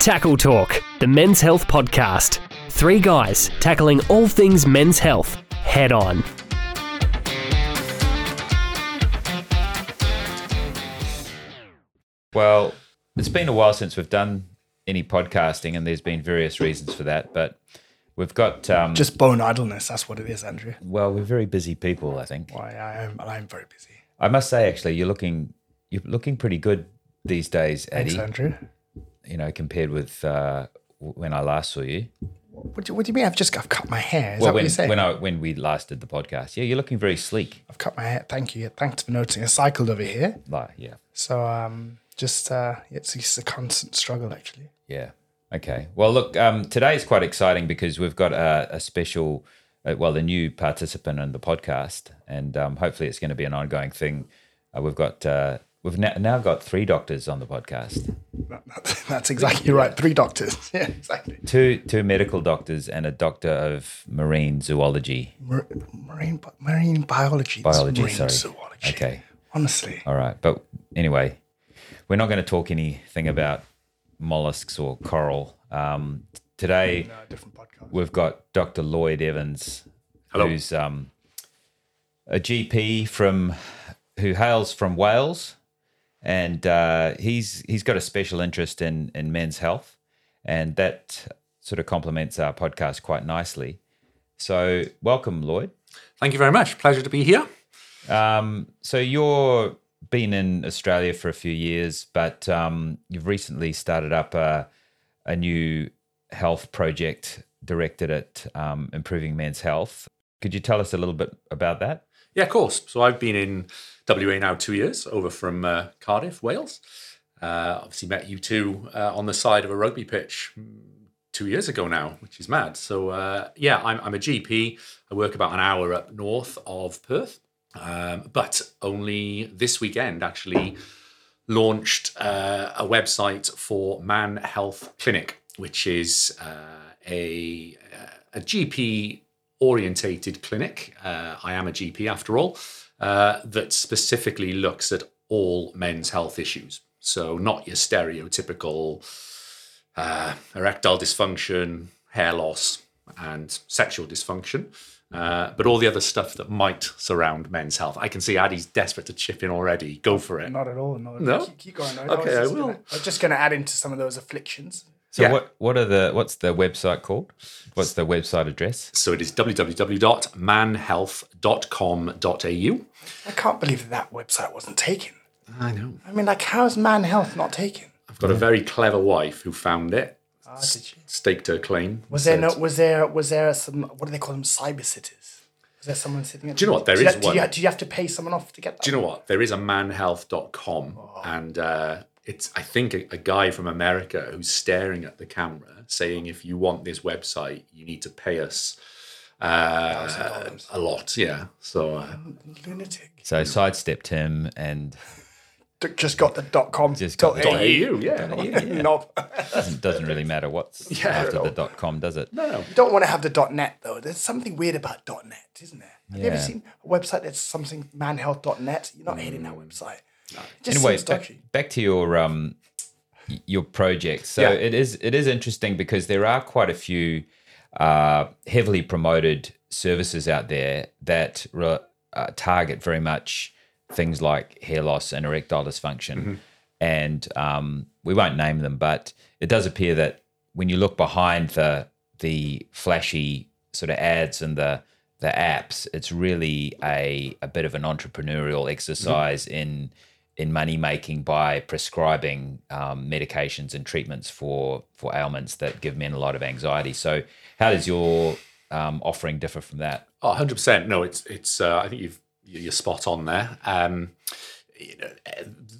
Tackle Talk, the men's health podcast. Three guys tackling all things men's health head on. Well, it's been a while since we've done any podcasting, and there's been various reasons for that. But we've got um, Just bone idleness. That's what it is, Andrew. well, we're very busy people. I think Why I am, I am very busy. I must say, actually, you're looking you're looking pretty good these days, Eddie. Thanks, Andrew. You know, compared with uh, when I last saw you. What do, you, what do you mean? I've just I've cut my hair. Is well, that what when you're saying? when I when we last did the podcast, yeah, you're looking very sleek. I've cut my hair. Thank you. Thanks for noticing. I cycled over here, Like, yeah, so um, just uh, it's, it's a constant struggle actually. Yeah. Okay. Well, look, um, today is quite exciting because we've got a, a special, uh, well, a new participant in the podcast, and um, hopefully it's going to be an ongoing thing. Uh, we've got uh, we've na- now got three doctors on the podcast, That- that- that's exactly right. Three doctors. Yeah, exactly. two two medical doctors and a doctor of marine zoology. Mar- marine bi- marine biology. Biology, marine sorry. zoology. Okay. Honestly, All right. But anyway, we're not going to talk anything about mollusks or coral. Um, today, no, different podcast. we've got Dr. Lloyd Evans, Hello. who's um, a GP from who hails from Wales, and uh, he's he's got a special interest in in men's health, and that sort of complements our podcast quite nicely. So, welcome, Lloyd. Thank you very much. Pleasure to be here. Um, so you're been in Australia for a few years, but um, you've recently started up a, a new health project directed at um, improving men's health. Could you tell us a little bit about that? Yeah, of course. So I've been in WA now two years, over from uh, Cardiff, Wales. Uh, obviously met you two uh, on the side of a rugby pitch mm, two years ago now, which is mad. So uh, yeah, I'm, I'm a GP. I work about an hour up north of Perth, um, but only this weekend actually launched uh, a website for Man Health Clinic, which is uh, a a GP orientated clinic. Uh, I am a GP after all, uh, that specifically looks at all men's health issues. So not your stereotypical uh, erectile dysfunction, hair loss, and sexual dysfunction. Uh, but all the other stuff that might surround men's health. I can see Addy's desperate to chip in already. Go for it. Not at all. No. No? Keep, keep going. Okay, was I just will. Gonna, I was just going to add into some of those afflictions. So Yeah. what what are the what's the website called? What's the website address? So it is www.manhealth.com.au. I can't believe that, that website wasn't taken. I know. I mean, like, how is Man Health not taken? I've got a very clever wife who found it, Ah, did you? staked her claim. Was there said- no? Was there? Was there some? What do they call them? Cyber sitters. Was there someone sitting? At Do you know what? There do you, is do you, do you have to pay someone off to get that? Do you know what? There is a manhealth.com, and uh, it's, I think, a, a guy from America who's staring at the camera saying, if you want this website, you need to pay us uh, a lot. Yeah. So, uh, lunatic? So sidestepped him and Just got the dot com. Just got the dot dot AU. AU, yeah. Knob. doesn't, doesn't really matter what's Yeah, after the dot com, does it? no, no. You don't want to have the dot net though. There's something weird about dot net, isn't there? Have you ever seen a website that's something manhealth.net? You're not hitting that website. Just anyway, back, back to your um your project. So Yeah. it is it is interesting because there are quite a few uh, heavily promoted services out there that re- uh, target very much things like hair loss and erectile dysfunction, and um, we won't name them, but it does appear that when you look behind the the flashy sort of ads and the the apps, it's really a, a bit of an entrepreneurial exercise in in money making by prescribing um, medications and treatments for for ailments that give men a lot of anxiety. So, how does your um, offering differ from that? Oh, 100%. No, it's, it's, uh, I think you've, you're spot on there. Um, you know,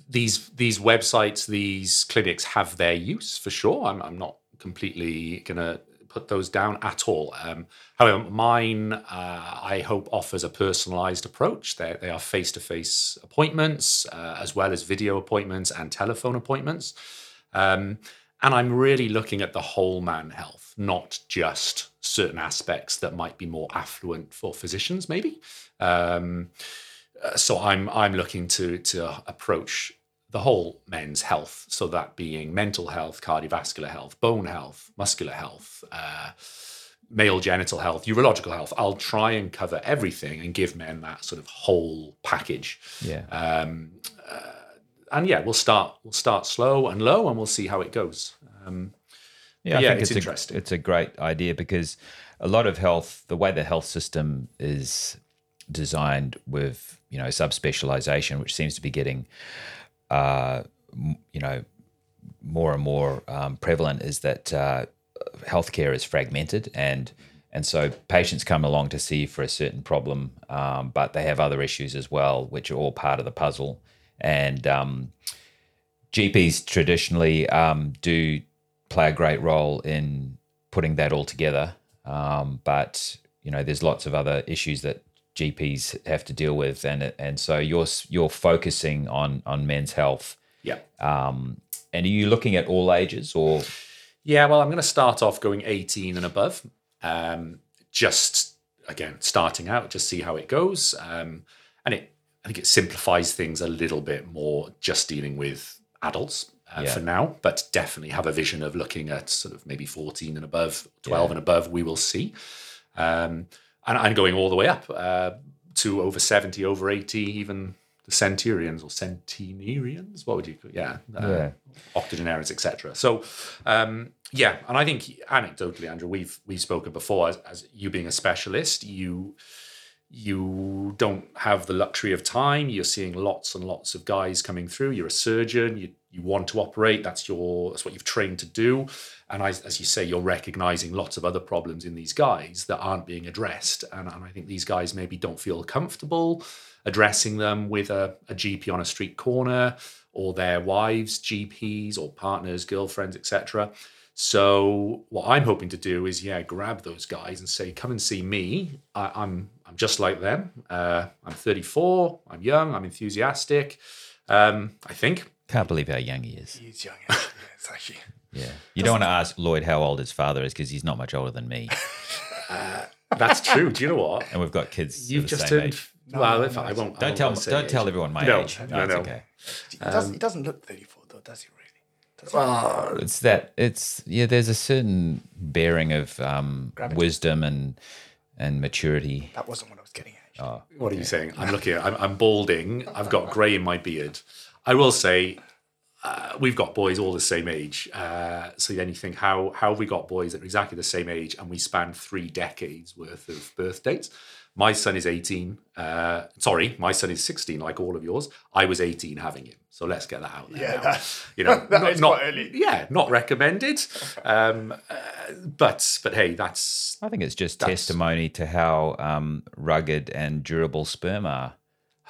these, these websites, these clinics have their use for sure. I'm, I'm not completely going to put those down at all. Um, however, mine, uh, I hope, offers a personalized approach. They're, they are face to face appointments, uh, as well as video appointments and telephone appointments. Um, and I'm really looking at the whole man health, not just certain aspects that might be more affluent for physicians, maybe. Um, uh, so I'm I'm looking to to approach the whole men's health. So that being mental health, cardiovascular health, bone health, muscular health, uh, male genital health, urological health. I'll try and cover everything and give men that sort of whole package. Yeah. Um, uh, and yeah, we'll start we'll start slow and low, and we'll see how it goes. Um, Yeah, I Yeah, think it's it's, interesting. A, it's a great idea because a lot of health, the way the health system is designed with you know subspecialization, which seems to be getting, you know, more and more um, prevalent, is that uh, healthcare is fragmented and. And so patients come along to see for a certain problem, um, but they have other issues as well, which are all part of the puzzle. And um, GPs traditionally um, do play a great role in putting that all together. Um, but you know, there's lots of other issues that GPs have to deal with, and and so you're you're focusing on on men's health. yeah. Um, and are you looking at all ages or? Yeah, well, I'm going to start off going 18 and above. Um, just again, starting out, just see how it goes. Um, and it, I think it simplifies things a little bit more, just dealing with adults uh, Yeah. for now. But definitely have a vision of looking at sort of maybe 14 and above, 12 and above. We will see, um, and I'm going all the way up uh, to over 70, over 80, even the centurions or centenarians. What would you? Yeah, uh, Yeah. octogenarians, etc. So, um, yeah, and I think anecdotally, Andrew, we've we've spoken before as, as you being a specialist, you you don't have the luxury of time. You're seeing lots and lots of guys coming through. You're a surgeon. You you want to operate. That's your that's what you've trained to do. And I, as you say, you're recognizing lots of other problems in these guys that aren't being addressed. And, and I think these guys maybe don't feel comfortable addressing them with a, a GP on a street corner or their wives, GPs, or partners, girlfriends, etc. So what I'm hoping to do is, yeah, grab those guys and say, "Come and see me. I, I'm I'm just like them. Uh, I'm 34. I'm young. I'm enthusiastic. Um, I think. Can't believe how young he is. He's young. Yeah, it's actually. Yeah, you don't want to ask Lloyd how old his father is because he's not much older than me, That's true. Do you know what? and we've got kids. You've the just same turned. age. well, if I won't. Don't won't tell don't age. tell everyone my No, age. no, it's no. okay. He, does, he doesn't look 34 though, does he really? Does he? Well, It's that it's yeah. There's a certain bearing of um, wisdom and and maturity. that wasn't what I was getting at. Oh, What are you saying? I'm looking. I'm, I'm balding. I've got grey in my beard. I will say, uh, we've got boys all the same age. Uh, so then you think, how how have we got boys that are exactly the same age, and we span three decades worth of birth dates? My son is 18. Uh, sorry, my son is 16, like all of yours. I was 18 having him. So let's get that out there. Yeah, now. that- you know, that not, is not- quite early. Yeah, not recommended. Um, uh, but but hey, that's I think it's just testimony to how um, rugged and durable sperm are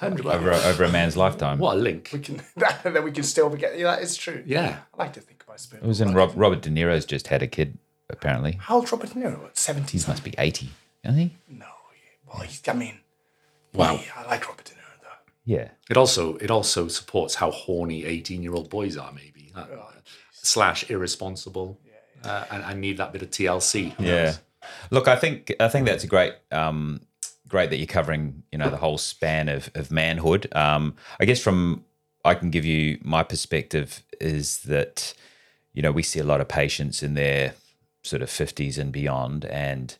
hundred. over over a man's lifetime. What a link. We can that we can still get. Yeah, that is true. Yeah. I like to think about sperm. It was in Rob, Robert De Niro's just had a kid. Apparently, How old Robert De Niro? What, 70 he must be eighty, isn't he? No. Well, he's, I mean, Wow. yeah, I like Robert De Niro though. Yeah. It also it also supports how horny eighteen year old boys are, maybe Uh, slash irresponsible, Uh, and I need that bit of TLC. Who Yeah. knows? Look, I think I think that's a great um, great that you're covering, you know, the whole span of of manhood. Um, I guess from I can give you my perspective is that you know we see a lot of patients in their sort of 50s and beyond, and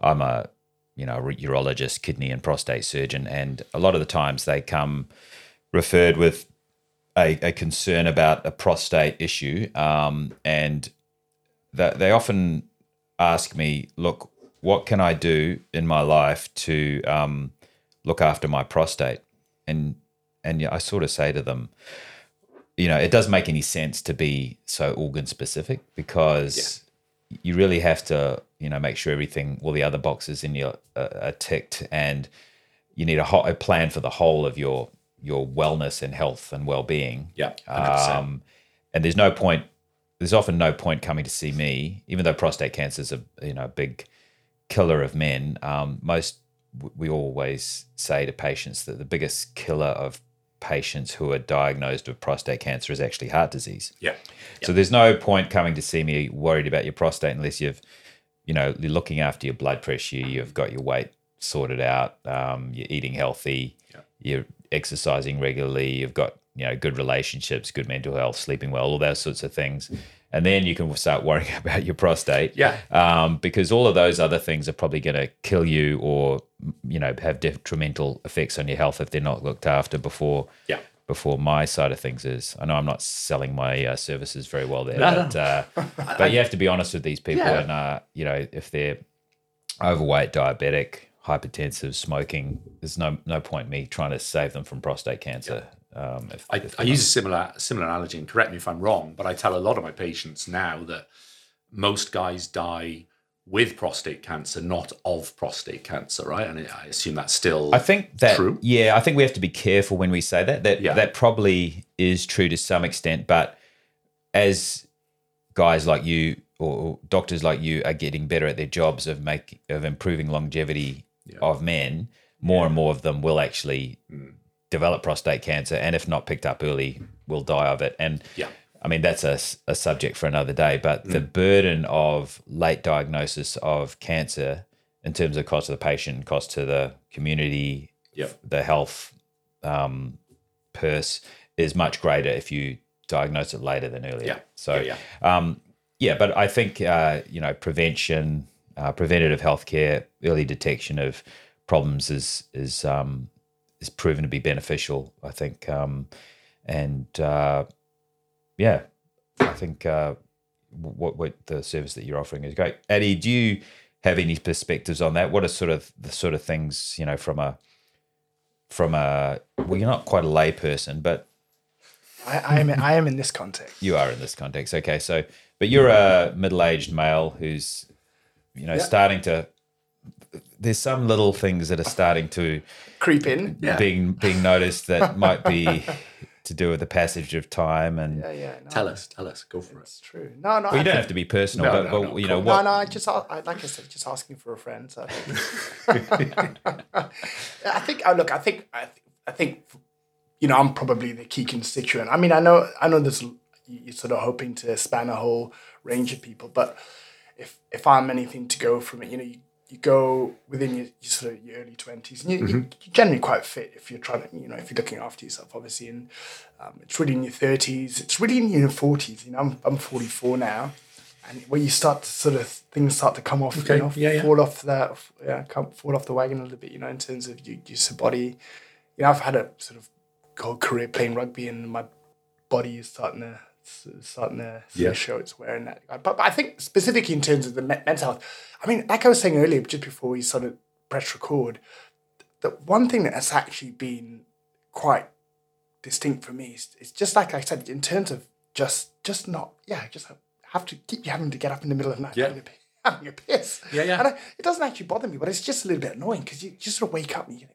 I'm a you know a urologist, kidney and prostate surgeon, and a lot of the times they come referred with a, a concern about a prostate issue, um, and that they often ask me, look, what can I do in my life to um, look after my prostate? And and yeah, I sort of say to them, you know, it doesn't make any sense to be so organ specific because you really have to, you know, make sure everything, all the other boxes in your uh, are ticked, and you need a, whole, a plan for the whole of your your wellness and health and well being. Yeah, 100%. Um, and there's no point. There's often no point coming to see me, even though prostate cancer is a you know big killer of men. Um, most we always say to patients that the biggest killer of patients who are diagnosed with prostate cancer is actually heart disease. yeah, So there's no point coming to see me worried about your prostate unless you've, you know, you're looking after your blood pressure, you've got your weight sorted out, um, you're eating healthy, Yeah. you're exercising regularly, you've got you know, good relationships, good mental health, sleeping well, all those sorts of things. And then you can start worrying about your prostate. Yeah. Um, because all of those other things are probably going to kill you or, you know, have detrimental effects on your health if they're not looked after before. Yeah. Before my side of things is, I know I'm not selling my uh, services very well there, No, but uh, but you have to be honest with these people, Yeah. and uh, you know if they're overweight, diabetic, hypertensive, smoking, there's no no point me trying to save them from prostate cancer. Um, if, I, if I use a similar similar analogy, and correct me if I'm wrong, but I tell a lot of my patients now that most guys die with prostate cancer, not of prostate cancer, right? And I assume that's still I think that True. yeah, I think we have to be careful when we say that. That Yeah. that probably is true to some extent, but as guys like you or doctors like you are getting better at their jobs of make of improving longevity of men, more and more of them will actually Mm. Develop prostate cancer, and if not picked up early, will die of it. And Yeah. I mean that's a subject for another day. But the burden of late diagnosis of cancer in terms of cost to the patient, cost to the community, Yep. the health um, purse is much greater if you diagnose it later than earlier. Yeah. So Yeah, um, yeah, but I think uh, you know prevention, uh, preventative healthcare, early detection of problems is is um, is proven to be beneficial. I think, um, and uh, yeah, I think uh, what what the service that you're offering is great. Eddie, do you have any perspectives on that? What are sort of the sort of things you know from a from a well, you're not quite a lay person, but I, I am I am in this context. you are in this context. Okay, so but you're a middle-aged male who's you know starting to. There's some little things that are starting to Creep in. Yeah. being being noticed that might be to do with the passage of time and. Yeah, yeah. No, Tell us, tell us, go for it. It's true. No, no. Well, you I don't have to be personal, No, but, no, but no, you know No, what? no. I just, I, like I said, just asking for a friend. So I think, I. Oh, look, I think, I, th- I think, you know, I'm probably the key constituent. I mean, I know, I know this. You're sort of hoping to span a whole range of people, but if if I'm anything to go from it, you know, you, you go within your, your sort of your early twenties, and you, you, you're generally quite fit if you're trying to, you know, if you're looking after yourself, obviously, and um, it's really in your thirties, it's really in your forties. You know, I'm I'm 44 now, and where you start to sort of things start to come off, Okay, you know, yeah, yeah. fall off the yeah, come, fall off the wagon a little bit, you know, in terms of your use of body. You know, I've had a sort of whole career playing rugby, and my body is starting to starting to Yeah. show its wear in that. But, but I think specifically in terms of the me- mental health, I mean, like I was saying earlier, just before we sort of press record, the one thing that has actually been quite distinct for me is, is just like I said, in terms of just just not yeah, just have, have to keep having to get up in the middle of the night Yeah. having, a, pi- piss. Yeah, yeah. And I, it doesn't actually bother me, but it's just a little bit annoying because you just sort of wake up and you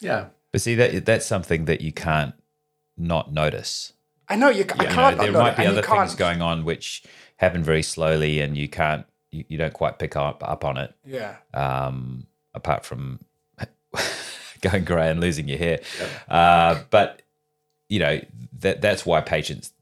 Yeah. But see that that's something that you can't not notice. I know you. I You can't. know, there might be other things going on which happen very slowly, and you can't you, you don't quite pick up up on it. Yeah. Um, apart from going grey and losing your hair, uh, but you know that that's why patients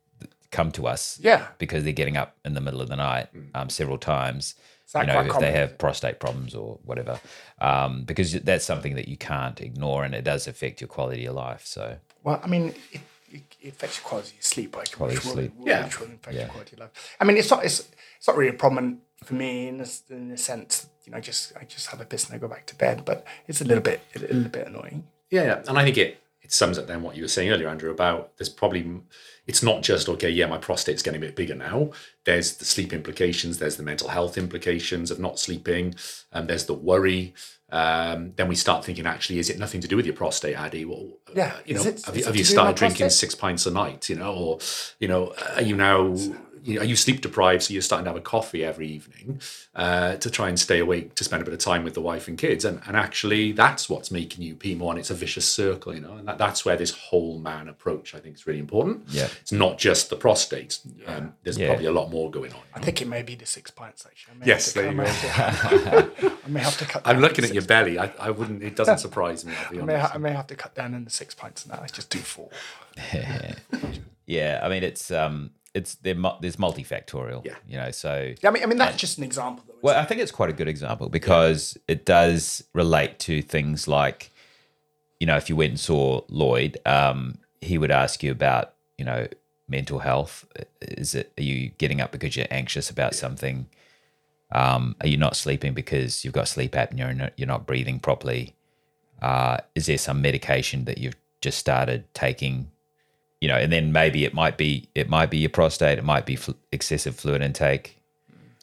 come to us. Yeah. because they're getting up in the middle of the night um, several times. You know, if common, they have prostate problems or whatever, um, because that's something that you can't ignore, and it does affect your quality of life. So Well, I mean, it, it, it affects your quality of sleep, like Quality which will, sleep. will- Yeah. which will affect Yeah. your quality of life. I mean, it's not it's it's not really a problem for me in this in the sense, you know, I just I just have a piss and I go back to bed, but it's a little bit a little bit annoying. Yeah, yeah. And I think it it sums up then what you were saying earlier, Andrew, about there's probably it's not just okay, yeah, my prostate's getting a bit bigger now. There's the sleep implications, there's the mental health implications of not sleeping, and there's the worry. Um, then we start thinking, actually, is it nothing to do with your prostate, Addy? Well, Yeah, you know, it- have you, have you do with my started drinking prostate? six pints a night? You know, or you know, are you now? You know, are you sleep deprived? So you're starting to have a coffee every evening uh, to try and stay awake to spend a bit of time with the wife and kids, and and actually that's what's making you pee more, and it's a vicious circle, you know, and that, that's where this whole man approach I think is really important. Yeah. it's not just the prostate. Um, there's Yeah. probably a lot more going on. I think it may be the six pints actually. I may Yes, have to, there I you may go. have to- I may have to cut. I'm looking at your belly. I, I wouldn't. It doesn't surprise me. I'll be I may, ha- I may have to cut down in the six pints now. I just do four. yeah, I mean it's um it's they're there's multifactorial. Yeah. you know, so Yeah, I mean, I mean that's just an example though. Well, I think it's quite a good example because it does relate to things like, you know, if you went and saw Lloyd, um, he would ask you about, you know, mental health. Is it are you getting up because you're anxious about something? Um, are you not sleeping because you've got sleep apnea and you're not breathing properly? Uh, is there some medication that you've just started taking? You know, and then maybe it might be it might be your prostate, it might be fl- excessive fluid intake.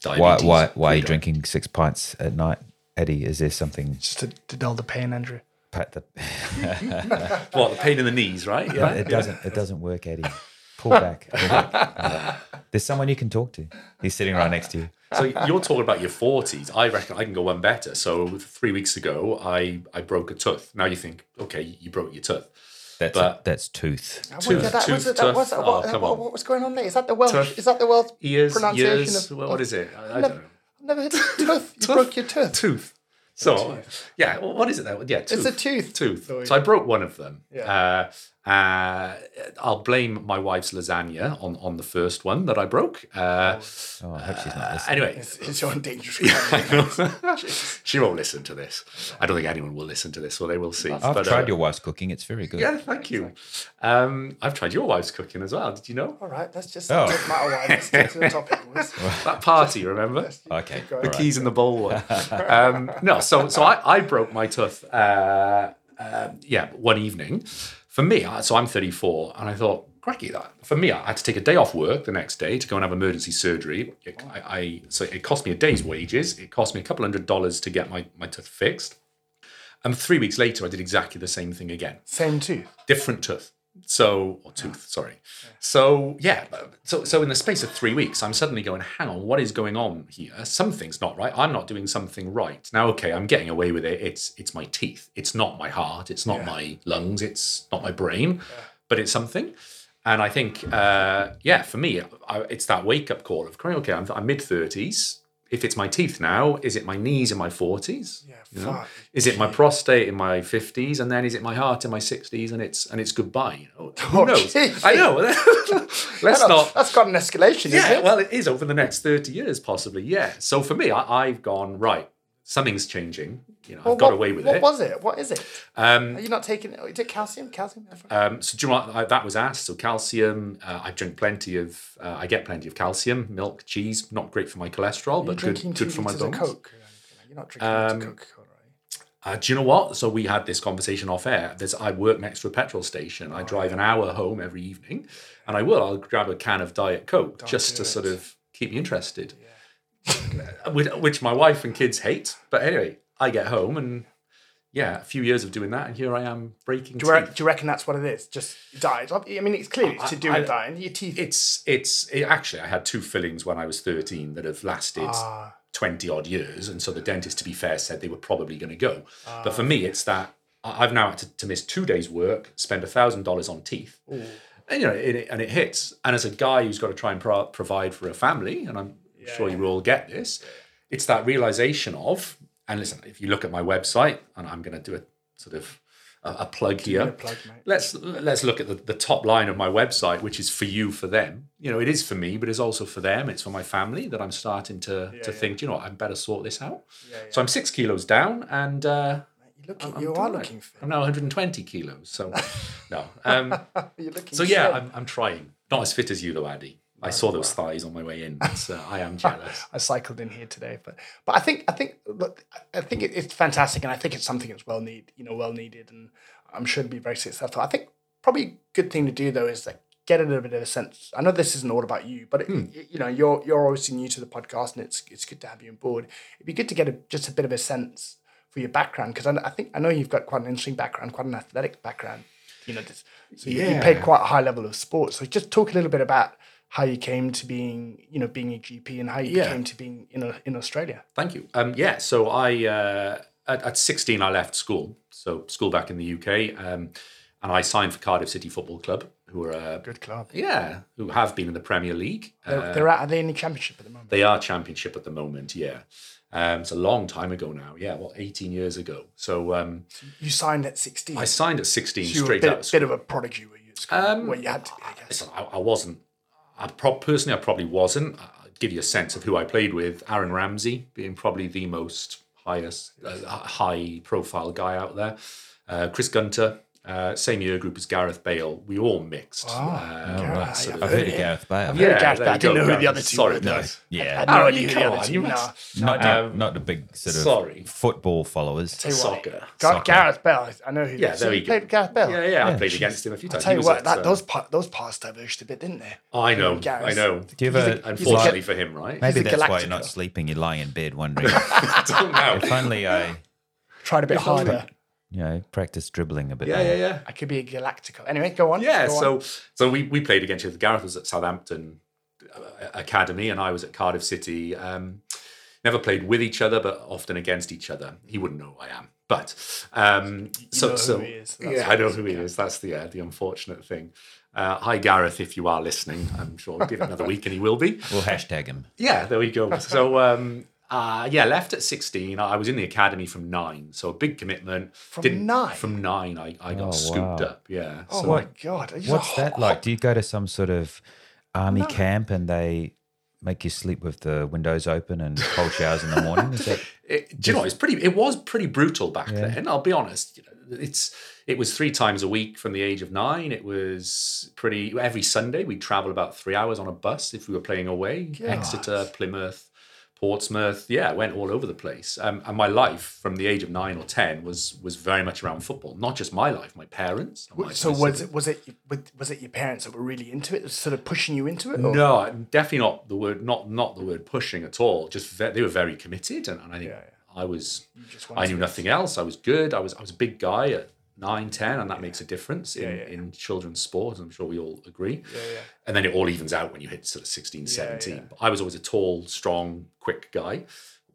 Why Diabetes, why why are you drinking six pints at night, Eddie? Is there something? Just to, to dull the pain, Andrew. Pat the, What the pain in the knees, right? Yeah. it doesn't it doesn't work, Eddie. Pull back. Pull back. There's someone you can talk to. He's sitting right next to you. So you're talking about your forties. I reckon I can go one better. So three weeks ago, I I broke a tooth. Now you think, okay, you broke your tooth. That's But- that's tooth. Tooth, that was it. That was Oh, What, come on. what was going on there? Is that the Welsh? Tooth. Is that the Welsh Ears, pronunciation years. of? what of- is it? I, I I've don't know. never heard of tooth. You broke your tooth. Tooth. So yeah, what is it though? Yeah, tooth. It's a tooth. Tooth. So I broke one of them. Yeah. Uh, uh, I'll blame my wife's lasagna on on the first one that I broke. Uh, Oh, I hope she's not listening. anyway, It's, it's on dangerous ground. she won't listen to this. I don't think anyone will listen to this, or they will see. I've But, tried uh, your wife's cooking. It's very good. Yeah, thank you. Um, I've tried your wife's cooking as well. Did you know All right, let's just Oh. doesn't matter why. Let's get to the topic. that party? Remember? Okay. The ahead. keys in the bowl one. um, no, so so I, I broke my tooth. Uh, uh, yeah, one evening. For me, so I'm 34, and I thought, cracky that. For me, I had to take a day off work the next day to go and have emergency surgery. It, I, I so it cost me a day's wages. It cost me a couple hundred dollars to get my my tooth fixed. And three weeks later, I did exactly the same thing again Same tooth. different tooth. So, or tooth, sorry. So, yeah. So, so in the space of three weeks, I'm suddenly going, hang on, what is going on here? Something's not right. I'm not doing something right. Now, okay, I'm getting away with it. It's it's my teeth. It's not my heart. It's not my lungs. It's not my brain, but it's something. And I think, uh, yeah, for me, I, it's that wake up call of, okay, I'm, I'm mid 30s. If it's my teeth now, is it my knees in my 40s? Yeah, You know? Is it my prostate in my fifties, and then is it my heart in my sixties, and it's and it's goodbye? You know, Oh, who knows? Oh, gee. I know. Let's That's, not. that's got an escalation, Yeah, isn't it? well, it is over the next thirty years, possibly. Yeah. So for me, I, I've gone right. Something's changing. You know, Well, I've got what, away with what it. What was it? What is it? Um, Are you not taking it? Is it calcium? Calcium? um, so do you know what I, that was asked? So calcium. Uh, I drink plenty of. Uh, I get plenty of calcium. Milk, cheese. Not great for my cholesterol, You're but good, good for my bones. Coke. You're not drinking Um, Coca-Cola. Uh, do you know what? So we had this conversation off air. There's, I work next to a petrol station. I drive an hour home every evening, and I will. I'll grab a can of Diet Coke just to it. sort of keep me interested, which, which my wife and kids hate. But anyway, I get home and yeah, a few years of doing that, and here I am breaking Do you, do you reckon that's what it is? Just diet? I mean, it's clearly it's to do I- with diet. Your teeth. It's it's it, actually I had two fillings when I was 13 that have lasted. Ah. 20 odd years. And so the dentist, to be fair, said they were probably going to go. Ah. but for me, it's that I've now had to, to miss two days' work, spend a $1,000 on teeth. And, you know, it, and it hits. And as a guy who's got to try and pro- provide for a family, and I'm sure you all get this, it's that realization of, and listen, if you look at my website, and I'm going to do a sort of a, a plug here. a plug. Let's let's look at the, the top line of my website, which is for you, for them. You know, it is for me, but it's also for them. It's for my family that I'm starting to to think. You know, what, I better sort this out. So I'm six kilos down, and uh, You're looking, I'm you are doing it. looking fit. I'm now 120 kilos. So no. Um, You're looking. so yeah. I'm, I'm trying. Not as fit as you, though, Addy. I saw those thighs on my way in. But, uh, I am jealous. I cycled in here today, but but I think I think look, I think it, it's fantastic, and I think it's something that's well need you know well needed, and I'm sure it'll be very successful. I think probably a good thing to do though is like get a little bit of a sense. I know this isn't all about you, but it, Hmm. you know you're you're obviously new to the podcast, and it's it's good to have you on board. It'd be good to get a, just a bit of a sense for your background because I, I think I know you've got quite an interesting background, quite an athletic background. You know, this, so you, you played quite a high level of sports. So just talk a little bit about how you came to being, you know, being a GP and how you Yeah. came to being in a, in Australia. Thank you. Um, yeah, so I uh, at, at 16 I left school, so school back in the UK, um, and I signed for Cardiff City Football Club, who are a Good club. yeah, who have been in the Premier League. They're, Uh, they're out, are they in the championship at the moment? they are Championship at the moment. Yeah, um, it's a long time ago now. Yeah, well, 18 years ago. So um, You signed at 16. I signed at 16 so you were a straight bit, out. of school. bit of a prodigy, were you? At school? Um, well, you had to be, I guess. Listen, I, I wasn't. I prob- personally, I probably wasn't. I'll give you a sense of who I played with. Aaron Ramsey being probably the most highest, uh, high profile guy out there. Uh, Chris Gunter, Uh, same year group as Gareth Bale. We all mixed. Oh, uh, Gareth, sort I've of- I've heard of Gareth Bale. I've heard Yeah, Gareth, Bale. I you didn't know who the other two Sorry, were. no. Yeah. I had no Oh, idea who come the other on, two you were. must- No, Not, no, I the, not the big sort of Sorry. football followers. Tell you what, Soccer. Soccer. Gareth Bale, I know who. Yeah, so there you you go. played Gareth Bale. Yeah, yeah, I played jeez. against him a few I times. tell you what, at, that, uh, those pa- those paths diverged a bit, didn't they? I know, I know. Do you ever, Unfortunately for him, right? maybe a that's why you're not sleeping. You're lying in bed wondering, I don't know. if only I, Tried a bit harder. You know, practice dribbling a bit Yeah, more. yeah, yeah. I could be a Galactico. Anyway, go on. Yeah, go on. so so we, we played against each other. Gareth was at Southampton uh, Academy, and I was at Cardiff City. Um, never played with each other, but often against each other. He wouldn't know who I am, but um, so know who so he is, that's yeah, I know who he is. That's the uh, the unfortunate thing. Uh, hi Gareth, if you are listening, I'm sure give it another week and he will be. We'll hashtag him. Yeah, there we go. So, um, uh, yeah, left at 16. I was in the academy from nine. So, a big commitment. From nine? From nine, I, I got Oh, scooped wow. up. Yeah. Oh so, my god! What's that hot- like? Do you go to some sort of army camp and they make you sleep with the windows open and cold showers in the morning? Is that It, do you know, it's pretty. It was pretty brutal back Yeah. then. I'll be honest. You know, it's it was three times a week from the age of nine. It was pretty. Every Sunday we'd travel about three hours on a bus if we were playing away. Exeter, Plymouth, Portsmouth. Yeah, I went all over the place. Um, and my life from the age of nine or ten was was very much around football. Not just my life, my parents. my- So was it was it was- it your parents that were really into it, sort of pushing you into it? Or? No, definitely not the word. Not not the word pushing at all. Just ve- they were very committed, and, and I think Yeah, I was. I knew nothing else. I was good. I was I was a big guy at nine, ten, and that makes a difference in, Yeah, yeah. in children's sport. I'm sure we all agree. Yeah, yeah. And then it all evens out when you hit sort of 16, 17. yeah. But I was always a tall, strong, quick guy,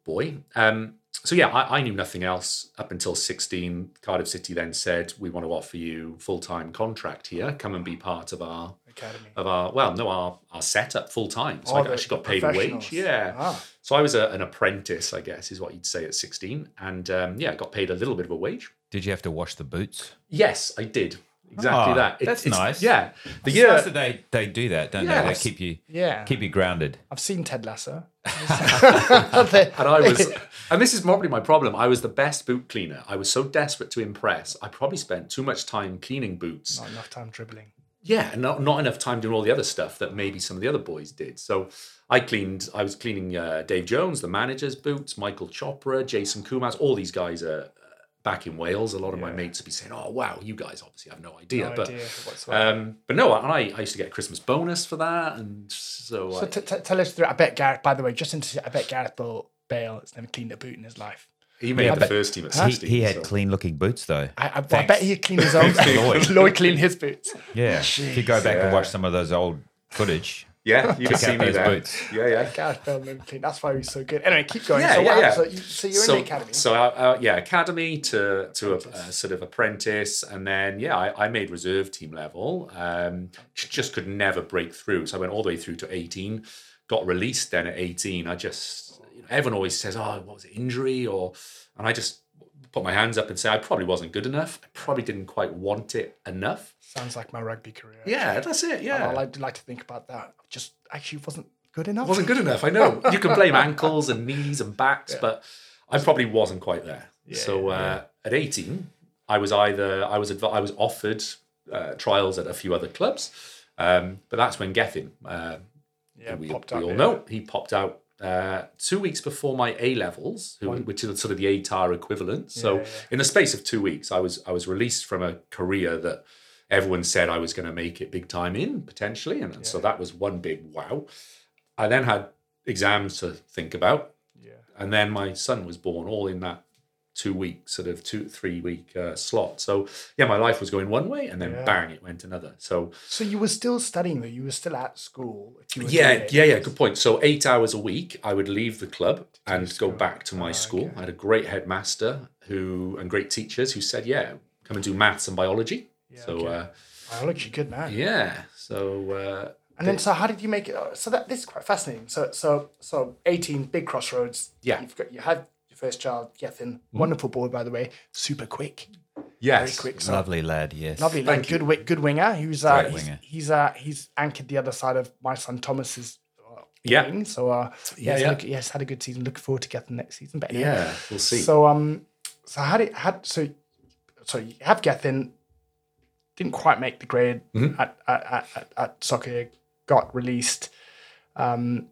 boy. Um, so yeah, I, I knew nothing else up until 16. Cardiff City then said, "We want to offer you full time contract here. Come and be part of our Academy. of our well, no, our our setup full time. So Oh, I actually got paid a wage. Yeah. Ah. So I was a, an apprentice, I guess, is what you'd say at 16, and um, yeah, I got paid a little bit of a wage. Did you have to wash the boots? Yes, I did exactly Ah, that. It- that's it's- nice. Yeah, the It's year. nice that they, they do that, don't they? Yes. They keep you Yeah, keep you grounded. I've seen Ted Lasso. and I was, and this is probably my problem. I was the best boot cleaner. I was so desperate to impress. I probably spent too much time cleaning boots. Not enough time dribbling. Yeah, and not, not enough time doing all the other stuff that maybe some of the other boys did. So I cleaned, I was cleaning uh, Dave Jones, the manager's boots, Michael Chopra, Jason Koumas, all these guys are back in Wales. A lot of my mates would be saying, oh, wow, you guys obviously have no idea. No but idea um, but no, and I, I used to get a Christmas bonus for that. And so, So I, t- t- tell us through. I bet Gareth. By the way, just into I bet Gareth Bale, Bale has never cleaned a boot in his life. he made Yeah, the but first team at He, 16. he had so- clean looking boots though. I, I, I bet he cleaned his own. Lloyd. Lloyd cleaned his boots. Yeah. If you go back and watch some of those old footage, Yeah, you can see me there. boots. Yeah, yeah. Gareth Bale never cleaned. That's why he's so good. Anyway, keep going. Yeah, so, yeah, yeah. so, you, so you're so, in the academy. So, uh, uh, yeah, academy to to a, a sort of apprentice, and then yeah, I, I made reserve team level. Um, just could never break through, so I went all the way through to eighteen. Got released then at eighteen. I just you know, everyone always says, "Oh, what was it, injury?" Or and I just put my hands up and say I probably wasn't good enough. I probably didn't quite want it enough. Sounds like my rugby career. Yeah, that's it. Yeah, I like, like to think about that. Just actually wasn't good enough. wasn't good enough. I know. You can blame ankles and knees and backs, but I probably wasn't quite there. so uh, at 18, I was either I was adv- I was offered uh, trials at a few other clubs, um, but that's when Gethin, uh, Yeah, we, popped we up. all yeah. know, he popped out. Uh, two weeks before my A levels, which is sort of the ATAR equivalent. So, Yeah, yeah. in the space of two weeks, I was I was released from a career that everyone said I was going to make it big time in potentially, and, and so that was one big wow. I then had exams to think about, Yeah. and then my son was born all in that two week sort of two three week uh, slot. So yeah, my life was going one way, and then Yeah. bang, it went another. So So you were still studying though. You were still at school. If you were yeah, yeah, yeah. Good point. So eight hours a week, I would leave the club and go back to my school. I had a great headmaster who and great teachers who said, "Yeah, come and do maths and biology." so okay. uh, Biology, good man. yeah, so uh, And then, so how did you make it? So that this is quite fascinating. So, so, so eighteen, big crossroads. Yeah. you've got you had first child, Gethin, wonderful boy by the way, super quick, very yes, quick. So lovely lad, yes. lovely, Thank good, wi- good winger. Who's uh, Great he's, winger. he's uh, he's anchored the other side of my son Thomas's. uh, Yeah. wing. So uh, yeah, Yeah, yeah. Look, yes, had a good season. Looking forward to Gethin next season. But anyway. yeah. We'll see. So um, so how did how so so you have Gethin, didn't quite make the grade Mm-hmm. at, at, at, at, at soccer, got released. Um,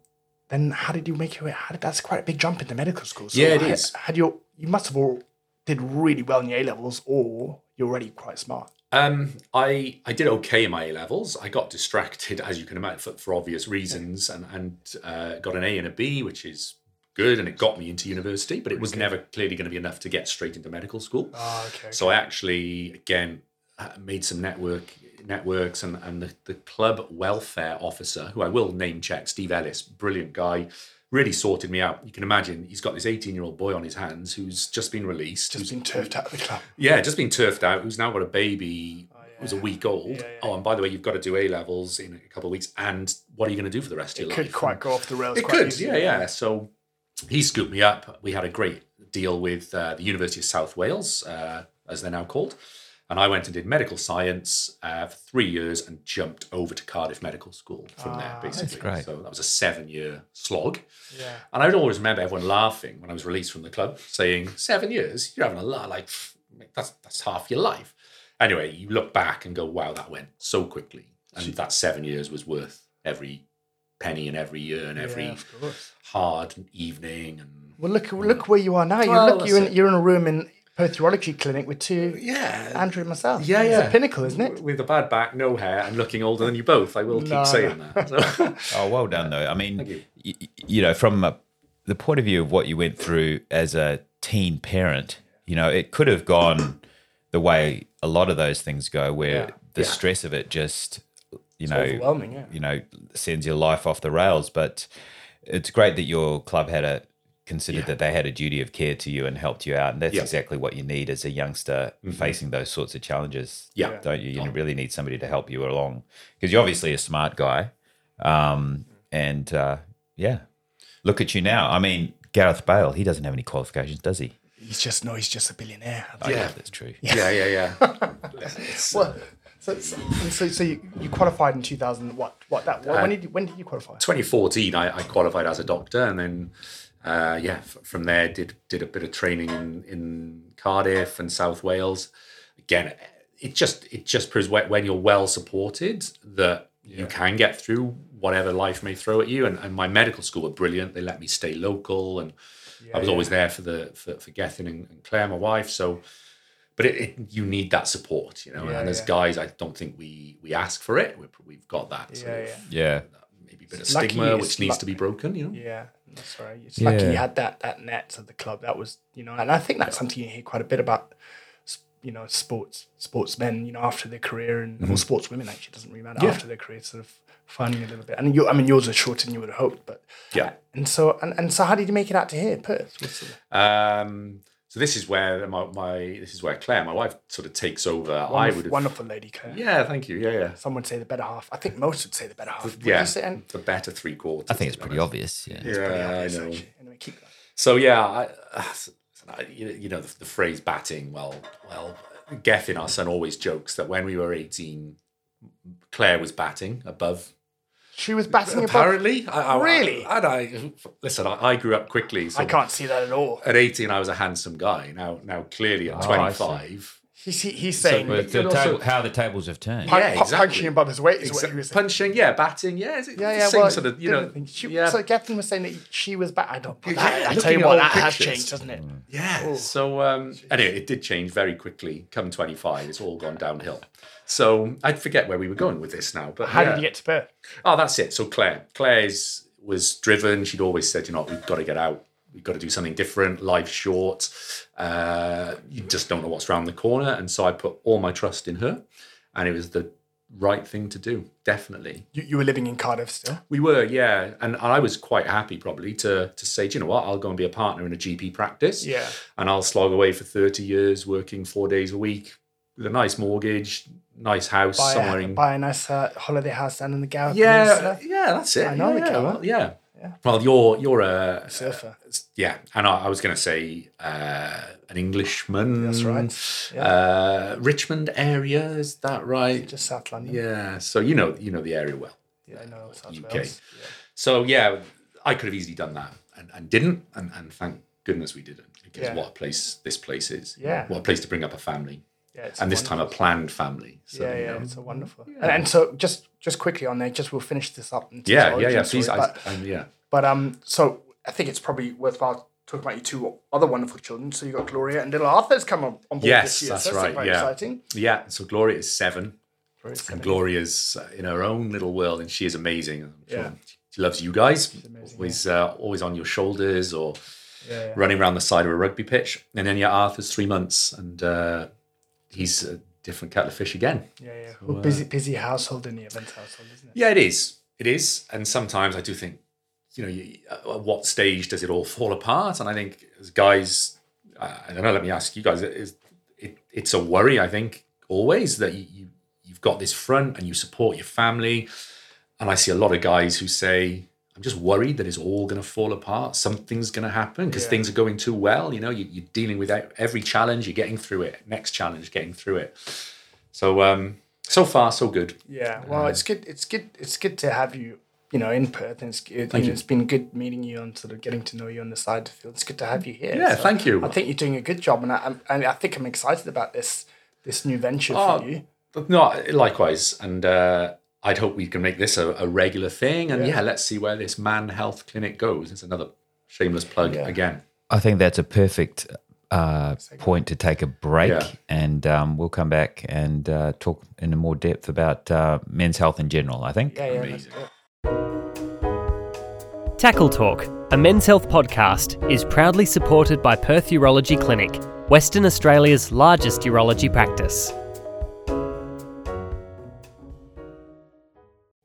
then how did you make your way? How did, that's quite a big jump into medical school. So Yeah, it had, is. Had you you must have all did really well in your A levels, or you're already quite smart. Um, I I did okay in my A levels. I got distracted, as you can imagine, for, for obvious reasons, and and uh, got an A and a B, which is good, and it got me into university. But it was never clearly going to be enough to get straight into medical school. Oh, okay. So I actually again uh, made some network networks and and the, the club welfare officer, who I will name check, Steve Ellis, brilliant guy. Really sorted me out. You can imagine he's got this 18 year old boy on his hands who's just been released. Just been turfed out of the club. yeah, just been turfed out. Who's now got a baby who's a week old. Yeah, yeah. Oh, and by the way, you've got to do A levels in a couple of weeks. And what are you going to do for the rest of your Could life? quite go off the rails. It quite could, easily. yeah, yeah. So he scooped me up. We had a great deal with uh, the University of South Wales, uh, as they're now called. And I went and did medical science uh, for three years and jumped over to Cardiff Medical School from there, basically. So that was a seven year slog. Yeah. And I would always remember everyone laughing when I was released from the club, saying, Seven years? You're having a lot, like, that's, that's half your life. Anyway, you look back and go, Wow, that went so quickly. And that seven years was worth every penny and every year and every Yeah, hard evening. And Well, look look where you are now. You Well, look you're in, you're in a room in Perth Urology Clinic with two uh, yeah. Andrew and myself. yeah, it's yeah. a pinnacle, isn't it? With a bad back, no hair, and looking older than you both. I will keep No, saying that. So- Oh, well done, though. I mean, you. you. you know, from a, the point of view of what you went through as a teen parent, you know, it could have gone the way a lot of those things go, where Yeah. the Yeah. stress of it just, you know, overwhelming, yeah. you know, sends your life off the rails. But it's great that your club had a considered that they had a duty of care to you and helped you out, and that's Yeah. exactly what you need as a youngster facing those sorts of challenges. Yeah. don't you? You really need somebody to help you along because you're obviously a smart guy, um, and uh, yeah, look at you now. I mean, Gareth Bale, he doesn't have any qualifications, does he? He's just no, he's just a billionaire. Oh, Yeah. that's true. yeah, yeah, yeah. It's, Well, so, so, so, so you, you qualified in 2000. What? What? That? What, when did you, when did you qualify? 2014, I, I qualified as a doctor, and then uh, yeah, f- from there did did a bit of training in in Cardiff and South Wales. Again, it just it just proves when, when you're well supported that you can get through whatever life may throw at you. And, and my medical school were brilliant; they let me stay local, and I was always there for the for, for Gethin and, and Claire, my wife. So. But it, it, you need that support, you know. Yeah, and as yeah. guys, I don't think we we ask for it. We're, we've got that sort Yeah, of yeah. Yeah, maybe a bit of stigma which needs lu- to be broken, you know? Yeah, that's right. It's lucky Yeah. you had that that net at the club. That was you know, and I think that's something you hear quite a bit about. You know, sports sportsmen. You know, after their career and or sportswomen actually doesn't really matter Mm-hmm. Yeah. after their career, sort of finding a little bit. And you, I mean, yours are shorter than you would have hoped, but Yeah. And so, and, and so, how did you make it out to here, Perth? Um, so this is where my, my this is where Claire, my wife, sort of takes over. I Wonderful, would have, wonderful lady, Claire. yeah, thank you, yeah, yeah, Some would say the better half. I think most would say the better half. Would yeah, say? And the better three quarters. I think it's pretty obvious. Yeah, it's pretty Yeah, I obvious, know. actually. Anyway, keep going. So yeah, I, uh, I- you you know the, the phrase batting. Well, well, Gethin, our son, always jokes that when we were eighteen, Claire was batting above. She was batting above. Apparently, I, I, Really? I, and I listen. I, I grew up quickly. So I can't see that at all. At eighteen, I was a handsome guy. Now, now clearly at Oh, I see. twenty-five. He's, he's saying but the You'd also- table, how the tables have turned. pu- Yeah, pu- exactly. punching above his weight is what he was saying. punching, yeah, batting, yeah, it's, Yeah, yeah, the same well, sort of, you know. She, yeah, So Gethin was saying that she was back. I don't. Yeah, that, I tell you at what, old that has changed, doesn't it? yeah. So um, anyway, it did change very quickly. Come twenty-five, it's all gone downhill. So I forget where we were going with this now, but How yeah. did you get to Perth? Oh, that's it. So Claire, Claire's was driven. She'd always said, you know, we've got to get out. We've got to do something different. Life's short. Uh, you just don't know what's around the corner. And so I put all my trust in her, and it was the right thing to do. Definitely. You, you were living in Cardiff still. We were, yeah, and I was quite happy probably to to say, "Do you know what, I'll go and be a partner in a GP practice, Yeah. and I'll slog away for thirty years, working four days a week with a nice mortgage, nice house Buy somewhere a, in buy a nice uh, holiday house down in the Gower yeah, Peninsula. yeah, that's it. I know yeah, the Gower. well, yeah. Yeah. Well, you're you're a Surfer. yeah, and I, I was going to say uh, an Englishman. That's right. Yeah. Uh, Richmond area is that right? Just South London. Yeah. So you know you know the area well. Yeah, I know South UK. Wales. Yeah. So yeah, I could have easily done that and, and didn't, and, and thank goodness we didn't because Yeah. what a place this place is. Yeah. What a place to bring up a family. Yeah, and this time a planned family. So, yeah, you yeah, know. it's a wonderful. And, and so just just quickly on there, just we'll finish this up. yeah, yeah, yeah. Please, story, I, but, I'm, yeah. but um, so I think it's probably worthwhile talking about your two other wonderful children. So you got Gloria and little Arthur's come on, on board Yes, this year. that's so right, Very yeah. exciting. Yeah, so Gloria is seven, Very and exciting. Gloria's uh, in her own little world, and she is amazing. I'm sure Yeah. She loves you guys, amazing, always, uh, always on your shoulders or Yeah, yeah. running around the side of a rugby pitch. And then, yeah, Arthur's three months, and uh, he's a different kettle of fish again. Yeah, yeah. Well, busy, busy household in the Evans household, isn't it? Yeah, it is. It is. And sometimes I do think, you know, you, uh, at what stage does it all fall apart? And I think as guys, I I don't know, let me ask you guys, it is, it, it's a worry, I think, always that you, you, you've got this front and you support your family. And I see a lot of guys who say, I'm just worried that it's all going to fall apart. Something's going to happen because Yeah. things are going too well. You know, you, you're dealing with every challenge, you're getting through it. Next challenge, getting through it. So, um, so far, so good. Yeah. Well, it's good. It's good. It's good to have you. You know, in Perth, and it's it, you. it's been good meeting you and sort of getting to know you on the side of the field. It's good to have you here. Yeah, thank you. I think you're doing a good job, and I, I'm, I think I'm excited about this this new venture Oh, for you. No, likewise. And uh, I'd hope we can make this a, a regular thing. And Yeah. yeah. let's see where this man health clinic goes. It's another shameless plug Yeah. again. I think that's a perfect uh, point to take a break, Yeah. and um, we'll come back and uh, talk in more depth about uh, men's health in general. I think. Yeah, yeah. let's Amazing. do it. Tackle Talk, a men's health podcast, is proudly supported by Perth Urology Clinic, Western Australia's largest urology practice.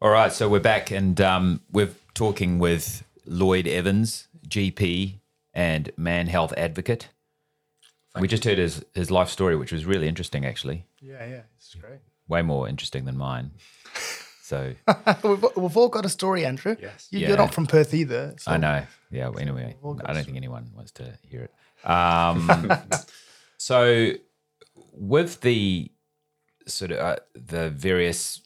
All right, so we're back, and um, we're talking with Lloyd Evans, GP and man health advocate. we just heard his his life story, which was really interesting, actually, Yeah, yeah. It's great. way more interesting than mine. So we've, we've all got a story, Andrew. Yes. You, Yeah. You're not from Perth either. So. I know. Yeah. Well, anyway, I don't think anyone wants to hear it. Um, so, with the sort of uh, the various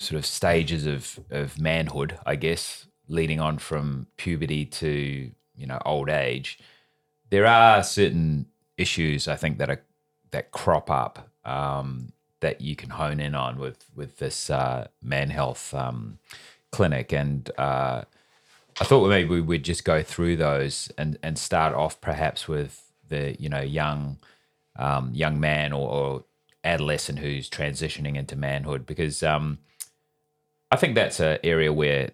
sort of stages of of manhood, I guess, leading on from puberty to you know old age, there are certain issues I think that are that crop up um, that you can hone in on with with this uh, man health um, clinic and. Uh, I thought maybe we would just go through those and, and start off perhaps with the you know young um, young man or, or adolescent who's transitioning into manhood because um, I think that's an area where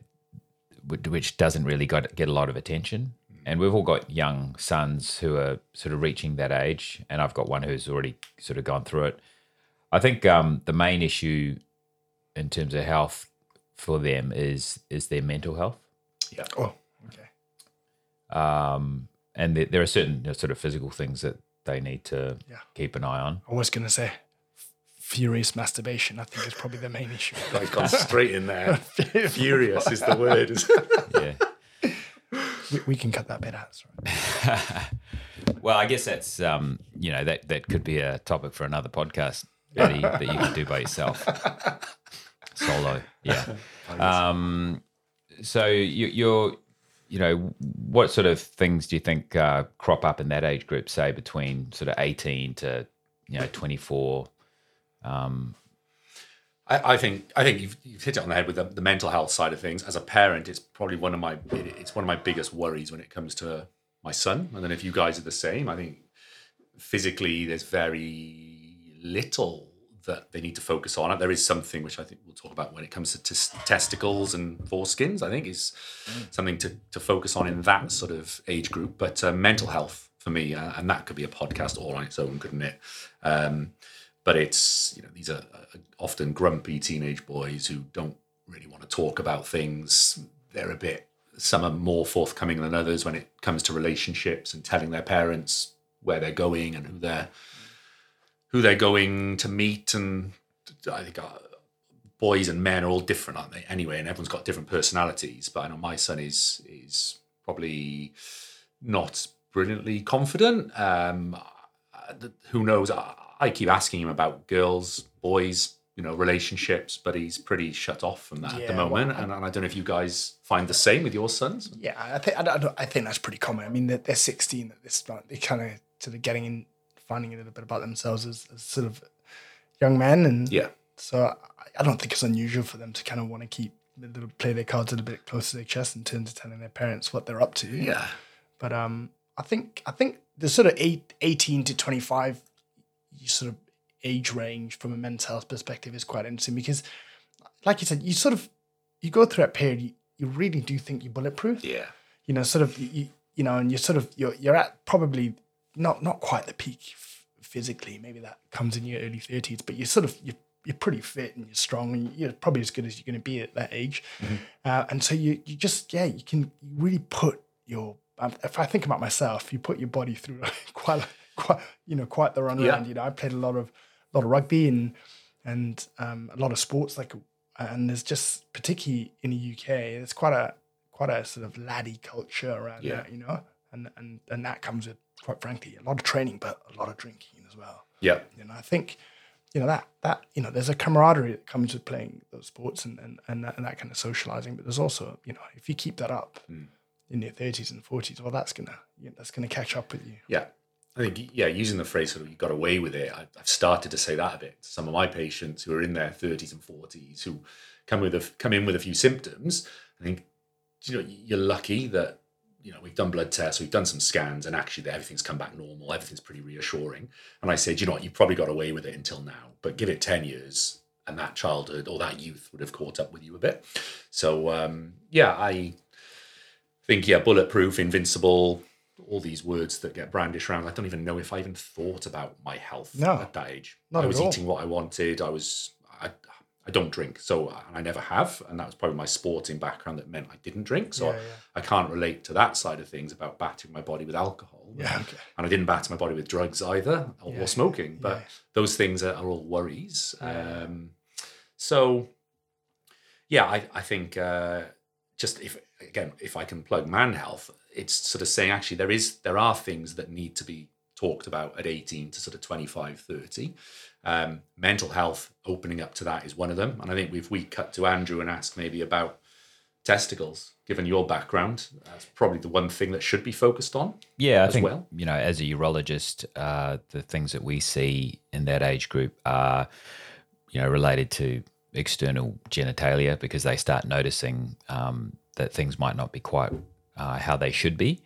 which doesn't really got, get a lot of attention and we've all got young sons who are sort of reaching that age and I've got one who's already sort of gone through it. I think um, the main issue in terms of health for them is is their mental health Yeah. Oh, okay. um, and there, there are certain you know, sort of physical things that they need to Yeah. keep an eye on. I was going to say f- furious masturbation, I think, is probably the main issue. I've gone straight in there. Furious is the word. Yeah. we, we can cut that bit out. That's right. well, I guess that's um, you know that that could be a topic for another podcast Eddie, that you can do by yourself, solo. Yeah. Um, so you, you're you know what sort of things do you think uh, crop up in that age group? Say between sort of eighteen to you know twenty four. Um, I, I think I think you've, you've hit it on the head with the, the mental health side of things. As a parent, it's probably one of my it- it's one of my biggest worries when it comes to my son. And then if you guys are the same, I think physically there's very little that they need to focus on. There is something which I think we'll talk about when it comes to tes- testicles and foreskins. I think is something to to focus on in that sort of age group. But uh, mental health for me, uh, and that could be a podcast all on its own, couldn't it? Um, but it's you know these are uh, often grumpy teenage boys who don't really want to talk about things. They're a bit some are more forthcoming than others when it comes to relationships and telling their parents where they're going and who they're who they're going to meet. And i think uh, boys and men are all different aren't they anyway and everyone's got different personalities. But i know my son is is probably not brilliantly confident. Um uh, who knows I keep asking him about girls boys you know relationships but he's pretty shut off from that at the Yeah, well, moment and, and i don't know if you guys find the same with your sons Yeah, I think I, don't- I think that's pretty common. I mean, they're, they're 16 at this point. They kind of sort of getting in, finding a little bit about themselves as, as sort of young men, and Yeah. so I, I don't think it's unusual for them to kind of want to keep play their cards a little bit close to their chest in terms of telling their parents what they're up to. Yeah. But um, I think I think the sort of eight, 18 to twenty five, sort of age range from a men's health perspective is quite interesting because, like you said, you sort of you go through that period, you, you really do think you're bulletproof. Yeah. You know, sort of you, you know, and you're sort of you're you're at probably not not quite the peak physically. Maybe that comes in your early thirties, but you're sort of you're you're pretty fit and you're strong and you're probably as good as you're going to be at that age. Uh, and so you you just yeah you can really put your um, if I think about myself, you put your body through quite quite you know quite the run Yeah. around. You know, I played a lot of lot of rugby and and um, a lot of sports like and there's just particularly in the UK, there's quite a quite a sort of laddie culture around Yeah. that, you know, and and and that comes with quite frankly a lot of training, but a lot of drinking as well. Yeah. You know, I think, you know, that that you know, there's a camaraderie that comes with playing those sports and and and that, and that kind of socializing. But there's also, you know, if you keep that up in your thirties and forties, well, that's gonna you know, that's gonna catch up with you. Yeah. I think, yeah, using the phrase sort of you got away with it, I, I've started to say that a bit to some of my patients who are in their 30s and 40s who come with a, come in with a few symptoms. I think, you know, you're lucky that, you know, we've done blood tests, we've done some scans, and actually everything's come back normal, everything's pretty reassuring. And I said, you know what, you probably got away with it until now, but give it 10 years and that childhood or that youth would have caught up with you a bit. So, um, yeah, I think, yeah, bulletproof, invincible, all these words that get brandished around. I don't even know if I even thought about my health No, at that age. not I was all. eating what I wanted. I was, I, I don't drink, so I never have, and that was probably my sporting background that meant I didn't drink. So Yeah, yeah. I can't relate to that side of things about battering my body with alcohol. Yeah, okay. And I didn't batter my body with drugs either, or, Yeah, smoking. But those things are, are all worries. Um, so, yeah, I, I think uh, just if again, if I can plug man health, it's sort of saying actually there is there are things that need to be talked about at 18 to sort of 25, 30. Um, mental health opening up to that is one of them. And I think if we cut to Andrew and ask maybe about testicles, given your background, that's probably the one thing that should be focused on. Yeah, I as think well? you know, as a urologist, uh, the things that we see in that age group are, you know, related to external genitalia because they start noticing um, that things might not be quite uh, how they should be,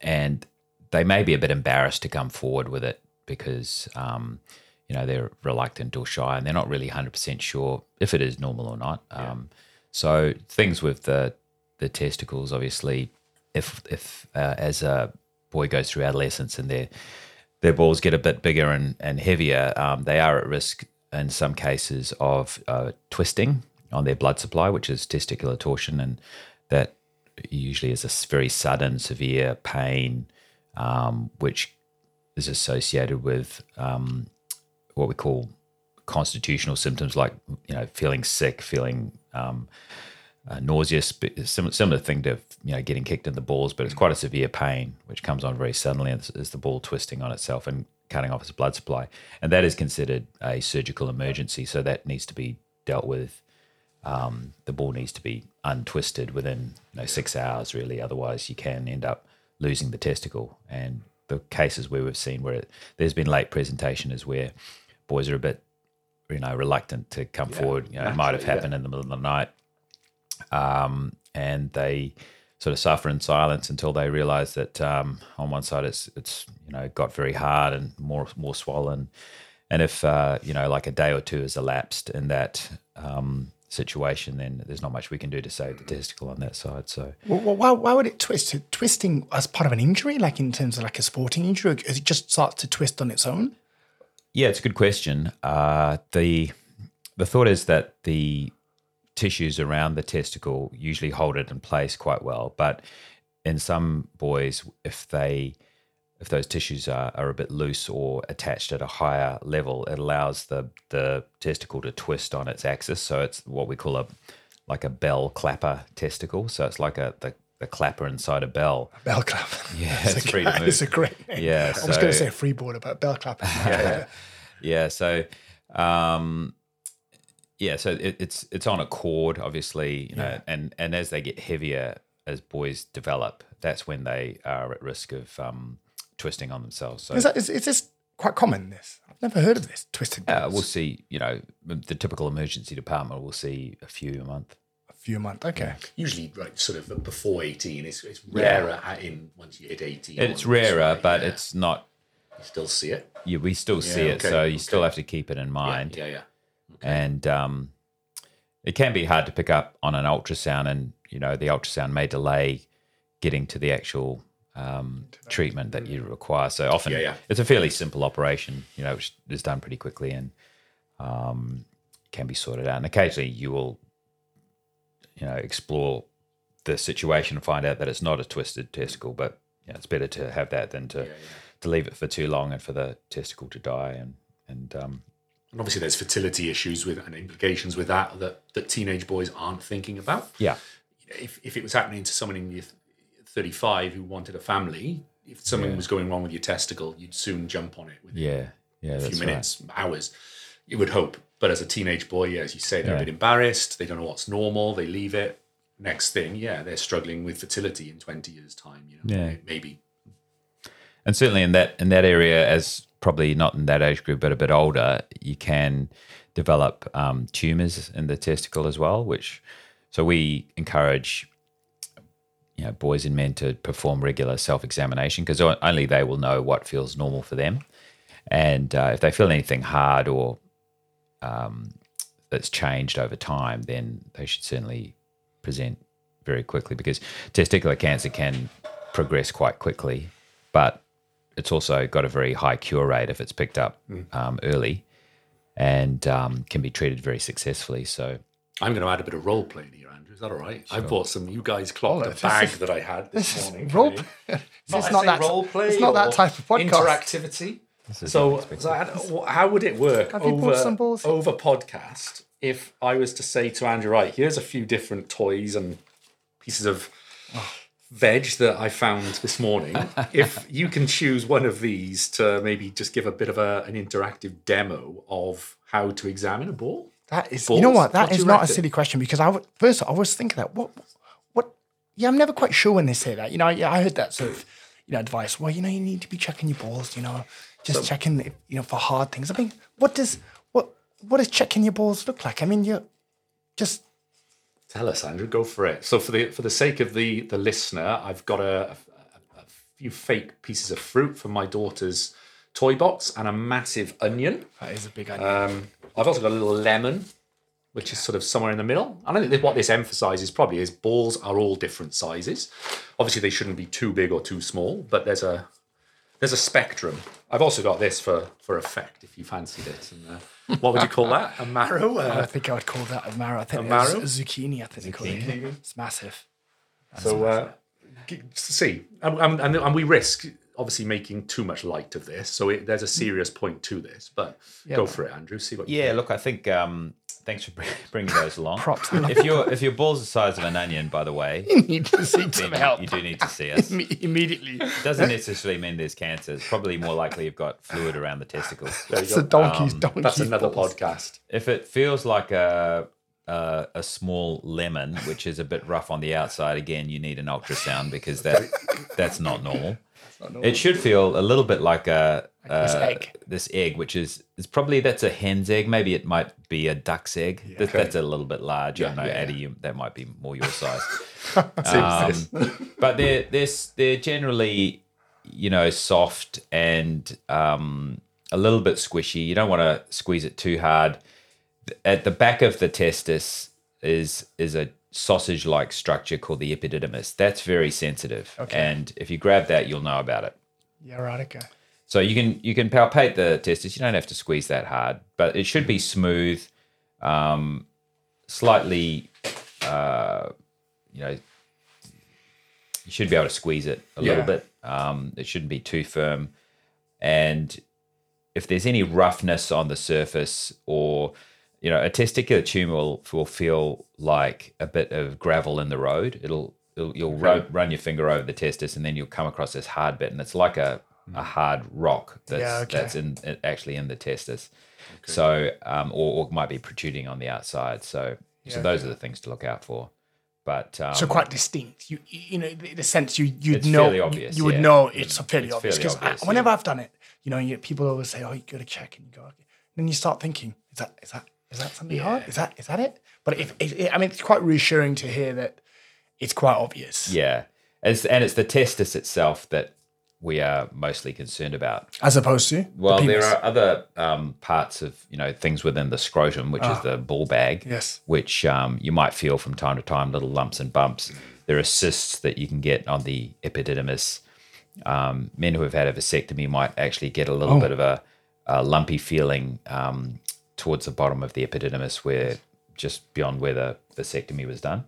and they may be a bit embarrassed to come forward with it because. Um, you know they're reluctant or shy, and they're not really hundred percent sure if it is normal or not. Um, so things with the the testicles, obviously, if if uh, as a boy goes through adolescence and their their balls get a bit bigger and and heavier, um, they are at risk in some cases of uh, twisting on their blood supply, which is testicular torsion, and that usually is a very sudden, severe pain, um, which is associated with um, what we call constitutional symptoms like you know feeling sick, feeling um, uh, nauseous, similar, similar thing to you know getting kicked in the balls, but it's quite a severe pain which comes on very suddenly as, the ball twisting on itself and cutting off its blood supply, and that is considered a surgical emergency. So that needs to be dealt with. Um, the ball needs to be untwisted within you know six hours, really. Otherwise, you can end up losing the testicle. And the cases where we've seen where it, there's been late presentation is where boys are a bit, you know, reluctant to come forward. You know, it might have naturally, yeah. happened in the middle of the night, um, and they sort of suffer in silence until they realise that um, on one side it's it's you know got very hard and more more swollen, and if uh, you know like a day or two has elapsed in that um, situation, then there's not much we can do to save the testicle on that side. So Well, why, why would it twist? Twisting as part of an injury, like in terms of like a sporting injury, or it just starts to twist on its own? Yeah, it's a good question. Uh, the the thought is that the tissues around the testicle usually hold it in place quite well, but in some boys, if they if those tissues are, are a bit loose or attached at a higher level, it allows the the testicle to twist on its axis. So it's what we call a like a bell clapper testicle. So it's like a the, the clapper inside a bell. Bell clapper. Yeah, it's, it's a, free to move. it's a great name. Yeah, I was going to so- say freeboarder, but bell clapper. yeah. yeah so um yeah so it, it's it's on a cord obviously you know Yeah. and and as they get heavier as boys develop that's when they are at risk of um twisting on themselves so Is, that, is, is this quite common. This I've never heard of this twisted. Uh, we'll see. You know, the typical emergency department will see a few a month. a few months. Okay. Usually, right, sort of before 18. It's, it's rarer at in once you hit 18. It's rarer, right? but Yeah. it's not. You still see it. Yeah, we still see Yeah, it, so you still have to keep it in mind. Yeah, yeah. and um, it can be hard to pick up on an ultrasound, and you know the ultrasound may delay getting to the actual um, treatment that you require. So often, Yeah, yeah. it's a fairly simple operation, you know, which is done pretty quickly and um, can be sorted out. And occasionally, you will, you know, explore the situation and find out that it's not a twisted testicle, but you know, it's better to have that than to to leave it for too long and for the testicle to die and and um, And obviously, there's fertility issues with and implications with that that, that teenage boys aren't thinking about. yeah. If, if it was happening to someone in your th- 35 who wanted a family, if something was going wrong with your testicle, you'd soon jump on it within Yeah, yeah, a few right. minutes, hours. You would hope. But as a teenage boy, yeah, as you say, they're a bit embarrassed. They don't know what's normal. They leave it. Next thing, yeah, they're struggling with fertility in 20 years' time. You know, Yeah. maybe. and certainly in that in that area, as probably not in that age group, but a bit older, you can develop um, tumors in the testicle as well. Which, so we encourage, you know, boys and men to perform regular self examination because only they will know what feels normal for them, and uh, if they feel anything hard or um, that's changed over time, then they should certainly present very quickly because testicular cancer can progress quite quickly, but it's also got a very high cure rate if it's picked up um, early and um, can be treated very successfully. So, I'm going to add a bit of role play here, Andrew. Is that all right? I bought some. You guys clocked Oh, a bag is- that I had this, This is morning. role. okay? It's I not that. role play. It's not that type of podcast. Interactivity. So, so I- wh- how would it work Have over, over podcast if I was to say to Andrew, right, here's a few different toys and pieces of veg that I found this morning. if you can choose one of these to maybe just give a bit of a, an interactive demo of how to examine a ball. That is, Balls? you know what? That What is not a silly question because I would, first I was thinking that what, what? Yeah, I'm never quite sure when they say that. You know, yeah, I heard that sort of, you know, advice. Well, you know, you need to be checking your balls. You know, just checking, you know, for hard things. I mean, what does what what does checking your balls look like? I mean, you just Tell us, Andrew. Go for it. So, for the for the sake of the the listener, I've got a, a, a few fake pieces of fruit from my daughter's toy box and a massive onion. that is a big onion. Um, I've also got a little lemon, which is sort of somewhere in the middle. And I think what this emphasizes probably is balls are all different sizes. Obviously, they shouldn't be too big or too small, but there's a there's a spectrum. I've also got this for for effect if you fancied it. And, uh, what would you call that? A marrow? I Uh, think I would call that a marrow. I think A it's marrow? zucchini. I think they call it. It's massive. so uh, see, and, and, and and we risk obviously making too much light of this. So it, there's a serious point to this. But go for it, Andrew. See what. you yeah, look, I think um, thanks for bringing those along. Props. If your if your ball's the size of an onion, by the way, You need to seek some help you do need to see us. Imme- immediately. Doesn't necessarily mean there's cancer. It's probably more likely you've got fluid around the testicles. There It's go. a donkey's donkey's That's another balls. podcast. If it feels like a, a a small lemon, which is a bit rough on the outside, again, you need an ultrasound because that that's not normal. It should feel a little bit like a, a this egg. This egg, which is is probably that's a hen's egg. Maybe it might be a duck's egg. That- That's a little bit large. I don't know, yeah, Addy, you, that might be more your size. Um, but they're they're they're generally you know soft and um, a little bit squishy. You don't want to squeeze it too hard. At the back of the testis is is a sausage like structure called the epididymis. That's very sensitive, and if you grab that, you'll know about it. Yeah, right. Okay. So you can you can palpate the testis. You don't have to squeeze that hard, but it should be smooth, um, slightly, uh, you know, you should be able to squeeze it a little bit. Um, it shouldn't be too firm, and if there's any roughness on the surface or you know a testicular tumor will, will feel like a bit of gravel in the road it'll, it'll you'll run, run your finger over the testis and then you'll come across this hard bit and it's like a, a hard rock that's Yeah, okay. that's in actually in the testis so um or, or it might be protruding on the outside so so those are the things to look out for but um, So quite distinct. You you know the, the sense you you'd know obvious, You, would yeah. know it's fairly It's obvious fairly because whenever yeah. I've done it, you know, you, people always say, "Oh, you got to check," and you go, okay. then you start thinking, "Is that is that is that something hard? Is that is that it?" But if it, I mean, it's quite reassuring to hear that it's quite obvious. yeah, it's, and it's the testis itself that we are mostly concerned about. As opposed to Well, the there are other um, parts of you know things within the scrotum, which is the ball bag, Ah. Yes. which um, you might feel from time to time, little lumps and bumps. There are cysts that you can get on the epididymis. Um, men who have had a vasectomy might actually get a Oh. little bit of a, a lumpy feeling um, towards the bottom of the epididymis, where just beyond where the vasectomy was done.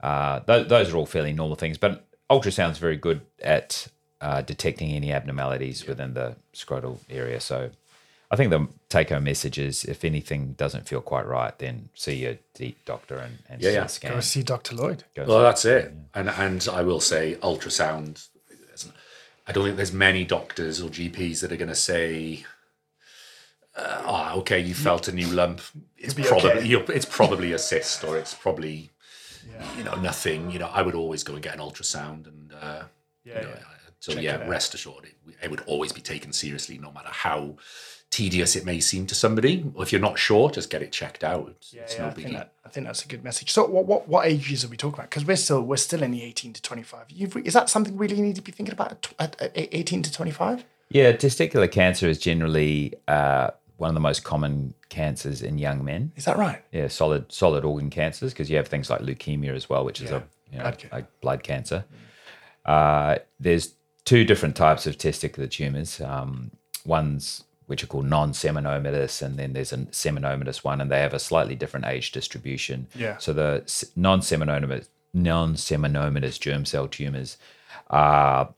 Uh, th- those are all fairly normal things, but ultrasound's very good at uh, detecting any abnormalities within the scrotal area. So I think the take-home message is if anything doesn't feel quite right, then see your deep doctor and, and Yeah, see yeah. scan. Go see Dr. Lloyd. Go Well, that's it. And and I will say, ultrasound. I don't think there's many doctors or GPs that are going to say, uh, "Oh, okay, you felt a new lump. It's probably okay." you're, it's probably a cyst, or it's probably you know nothing." You know, I would always go and get an ultrasound, and uh, Yeah, you know, yeah. so Check yeah, rest assured, it, it would always be taken seriously, no matter how tedious it may seem to somebody. Or if you're not sure, just get it checked out. It's, Yeah, it's yeah, no I think that I think that's a good message. So, what what, what ages are we talking about? Because we're still we're still in the eighteen to twenty five. Is that something we really need to be thinking about at, at, at eighteen to twenty five? Yeah, testicular cancer is generally uh, one of the most common cancers in young men. Is that right? Yeah, solid solid organ cancers because you have things like leukemia as well, which is Yeah. a you know, Blood like blood cancer. Uh, there's two different types of testicular tumors. Um, one's which are called non-seminomatous, and then there's a seminomatous one, and they have a slightly different age distribution. Yeah. So the non-seminomatous non-seminomatous germ cell tumors are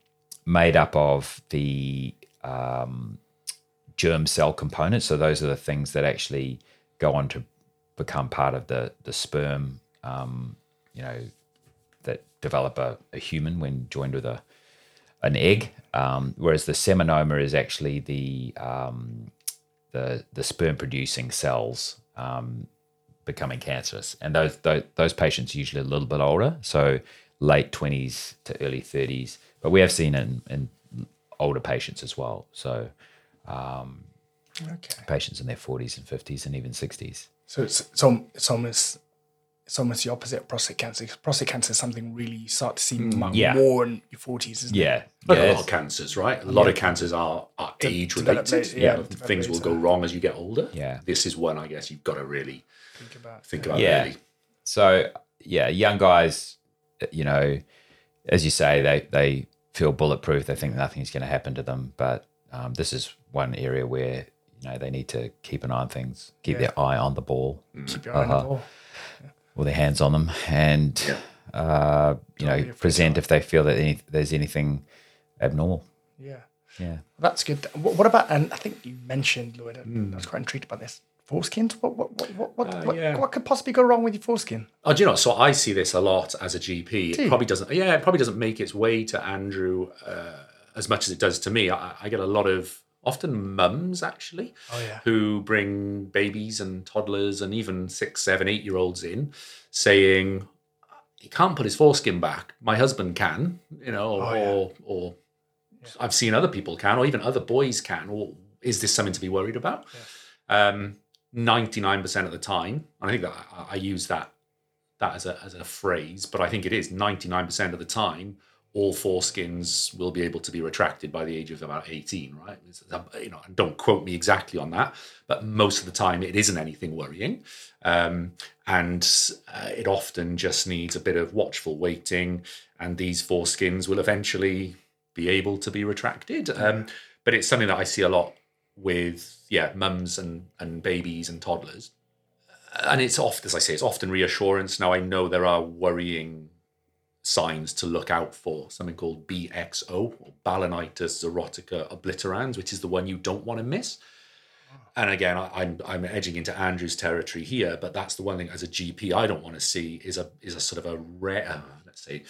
made up of the um, germ cell components. So those are the things that actually go on to become part of the the sperm. Um, you know, that develop a, a human when joined with a an egg. Um, whereas the seminoma is actually the um, the the sperm producing cells um, becoming cancerous, and those, those those patients are usually a little bit older, so late twenties to early thirties. But we have seen in, in older patients as well. So um, Okay. patients in their forties and fifties and even sixties. So it's it's, al- it's almost it's almost the opposite of prostate cancer. prostate cancer is something really you start to see mm, mu- yeah. more in your forties, isn't it? Yeah, But yeah, a lot of cancers, right? A lot of cancers are, are De- age related. later, yeah, You know, things will go wrong as you get older. Yeah. This is one I guess you've got to really Think about. think about Yeah. early. So yeah, young guys, you know, as you say, they they feel bulletproof. They think nothing's going to happen to them. But um, this is one area where you know they need to keep an eye on things, keep their eye on the ball Keep your eye on the Uh-huh. ball. or their hands on them, and uh, you Don't know present if they feel that any, there's anything abnormal. Yeah. Yeah. That's good. What, what about? And I think you mentioned, Lloyd. I Hmm. was quite intrigued by this. Foreskins. What what what what what, Uh, what, yeah. what could possibly go wrong with your foreskin? Oh, do you know? So I see this a lot as a GP. It probably doesn't. Yeah, it probably doesn't make its way to Andrew uh, as much as it does to me. I, I get a lot of often mums actually Oh yeah. who bring babies and toddlers and even six, seven, eight year olds in, saying he can't put his foreskin back. My husband can, you know, or Oh, yeah. or, or I've seen other people can, or even other boys can. Or is this something to be worried about? Um, 99% of the time, and I think that I, use that that as a as a phrase, but I think it is 99% of the time, all foreskins will be able to be retracted by the age of about 18, right? Uh, you know, don't quote me exactly on that, but most of the time it isn't anything worrying, um, and uh, it often just needs a bit of watchful waiting, and these foreskins will eventually be able to be retracted. Um, but it's something that I see a lot with yeah mums and and babies and toddlers. And it's often as i say it's often reassurance. Now i know there are worrying signs to look out for. Something called bxo or balanitis xerotica obliterans which is the one you don't want to miss and again I, i'm i'm edging into andrew's territory here but that's the one thing as a gp i don't want to see is a is a sort of a rare uh, let's say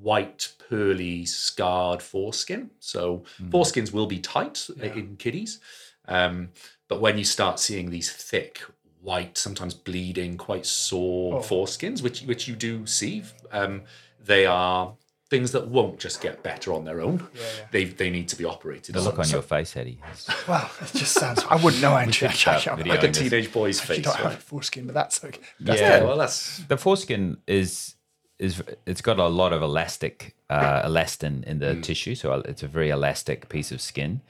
white pearly scarred foreskin. So foreskins will be tight in kiddies um, but when you start seeing these thick white, sometimes bleeding, quite sore Oh. foreskins, which which you do see. Um, they are things that won't just get better on their own. yeah. They they need to be operated. The on. look on your face, Eddie. Well, it just sounds. I wouldn't know actually. start actually, I video. like a teenage boy's actually face. don't right? have foreskin, but that's okay. yeah, well, that's the foreskin is is it's got a lot of elastic uh, elastin in the tissue, so it's a very elastic piece of skin,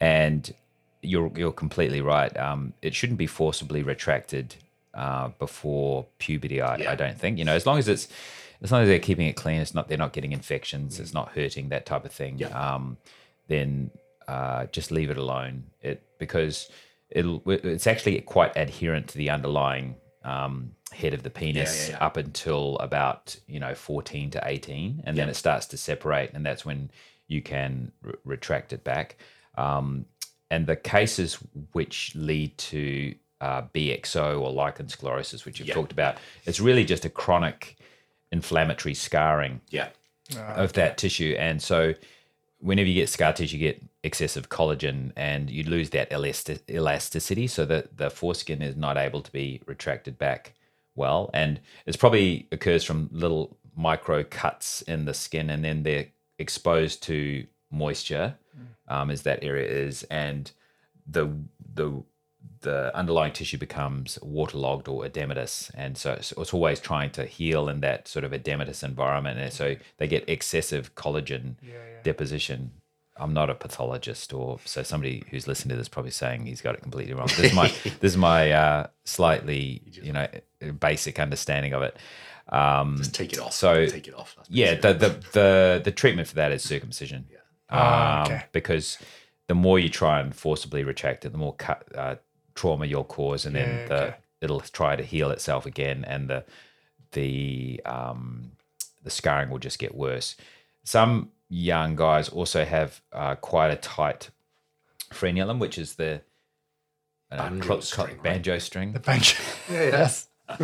and you're you're completely right. Um, it shouldn't be forcibly retracted uh, before puberty. I, Yeah. I don't think you know as long as it's as long as they're keeping it clean, it's not they're not getting infections, it's not hurting that type of thing. Yeah. Um, then uh, just leave it alone. It because it'll it's actually quite adherent to the underlying um, head of the penis yeah, yeah. up until about you know 14 to 18 and then it starts to separate and that's when you can re- retract it back um, and the cases which lead to uh, BXO or lichen sclerosus which you've Yeah. talked about it's really just a chronic inflammatory scarring yeah. of that tissue. And so, whenever you get scar tissue, you get excessive collagen and you lose that elasti- elasticity so that the foreskin is not able to be retracted back well. And it's probably occurs from little micro cuts in the skin and then they're exposed to moisture um, as that area is. And the, the, the underlying tissue becomes waterlogged or edematous, and so it's, it's always trying to heal in that sort of edematous environment, and so they get excessive collagen deposition. I'm not a pathologist, or so somebody who's listening to this probably saying he's got it completely wrong. This is my this is my uh, slightly you know basic understanding of it. Um, Just take it off. So- take it off. Yeah, the, the the the treatment for that is circumcision. Yeah. Ah, Um, okay. Because the more you try and forcibly retract it, the more cut, uh, trauma you'll cause, and then the okay. it'll try to heal itself again, and the the um, the scarring will just get worse. Some young guys also have uh, quite a tight frenulum, which is the uh, Banjo cro- string, cro- right? banjo string. The banjo. yes.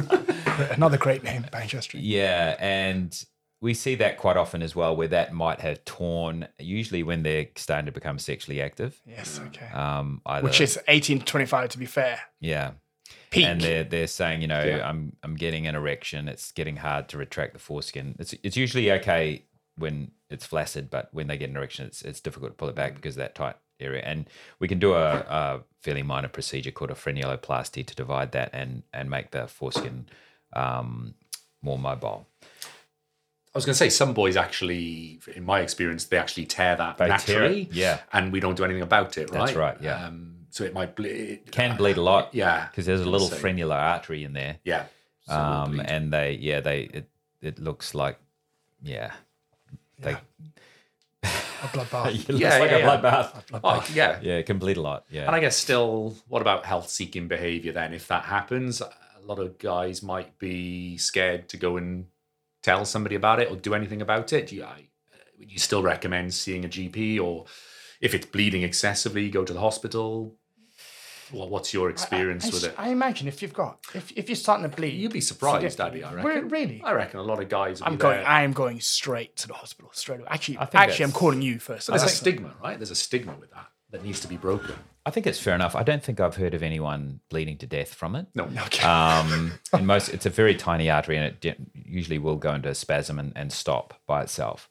Another great name, Banjo string. Yeah, and we see that quite often as well, where that might have torn. Usually, when they're starting to become sexually active, Yes, okay. um, either, Which is 18 to 25, to be fair. yeah, Peak. and they're they're saying, you know, Yeah. I'm I'm getting an erection. It's getting hard to retract the foreskin. It's it's usually okay when it's flaccid, but when they get an erection, it's it's difficult to pull it back because of that tight area. And we can do a, a fairly minor procedure called a frenuloplasty to divide that and and make the foreskin um, more mobile. I was going to say some boys actually, in my experience, they actually tear that They naturally. it, yeah. and we don't do anything about it. Right. That's right, yeah. Um, so it might bleed. Can bleed a lot. Yeah. because there's a little So- frenular artery in there. Yeah. So Um, and they, yeah, they, it, it looks like, yeah, they, A bloodbath. it looks Yeah, like yeah, a yeah. bloodbath. oh, yeah. Yeah, it can bleed a lot. Yeah, And I guess still, what about health-seeking behavior then? If that happens, a lot of guys might be scared to go and tell somebody about it or do anything about it. Do you, I, would you still recommend seeing a GP, or if it's bleeding excessively, go to the hospital? Well, what's your experience I, with it? I imagine if you've got, if, if you're starting to bleed, You'd be surprised, Daddy. I reckon. Re- Really? I reckon a lot of guys. Would I'm going. there. I am going straight to the hospital straight away. Actually, I think actually, I'm calling you first. There's a stigma, right? There's a stigma with that that needs to be broken. I think it's fair enough. I don't think I've heard of anyone bleeding to death from it. No, Okay. Um, and most, it's a very tiny artery, and it de- usually will go into a spasm and, and stop by itself.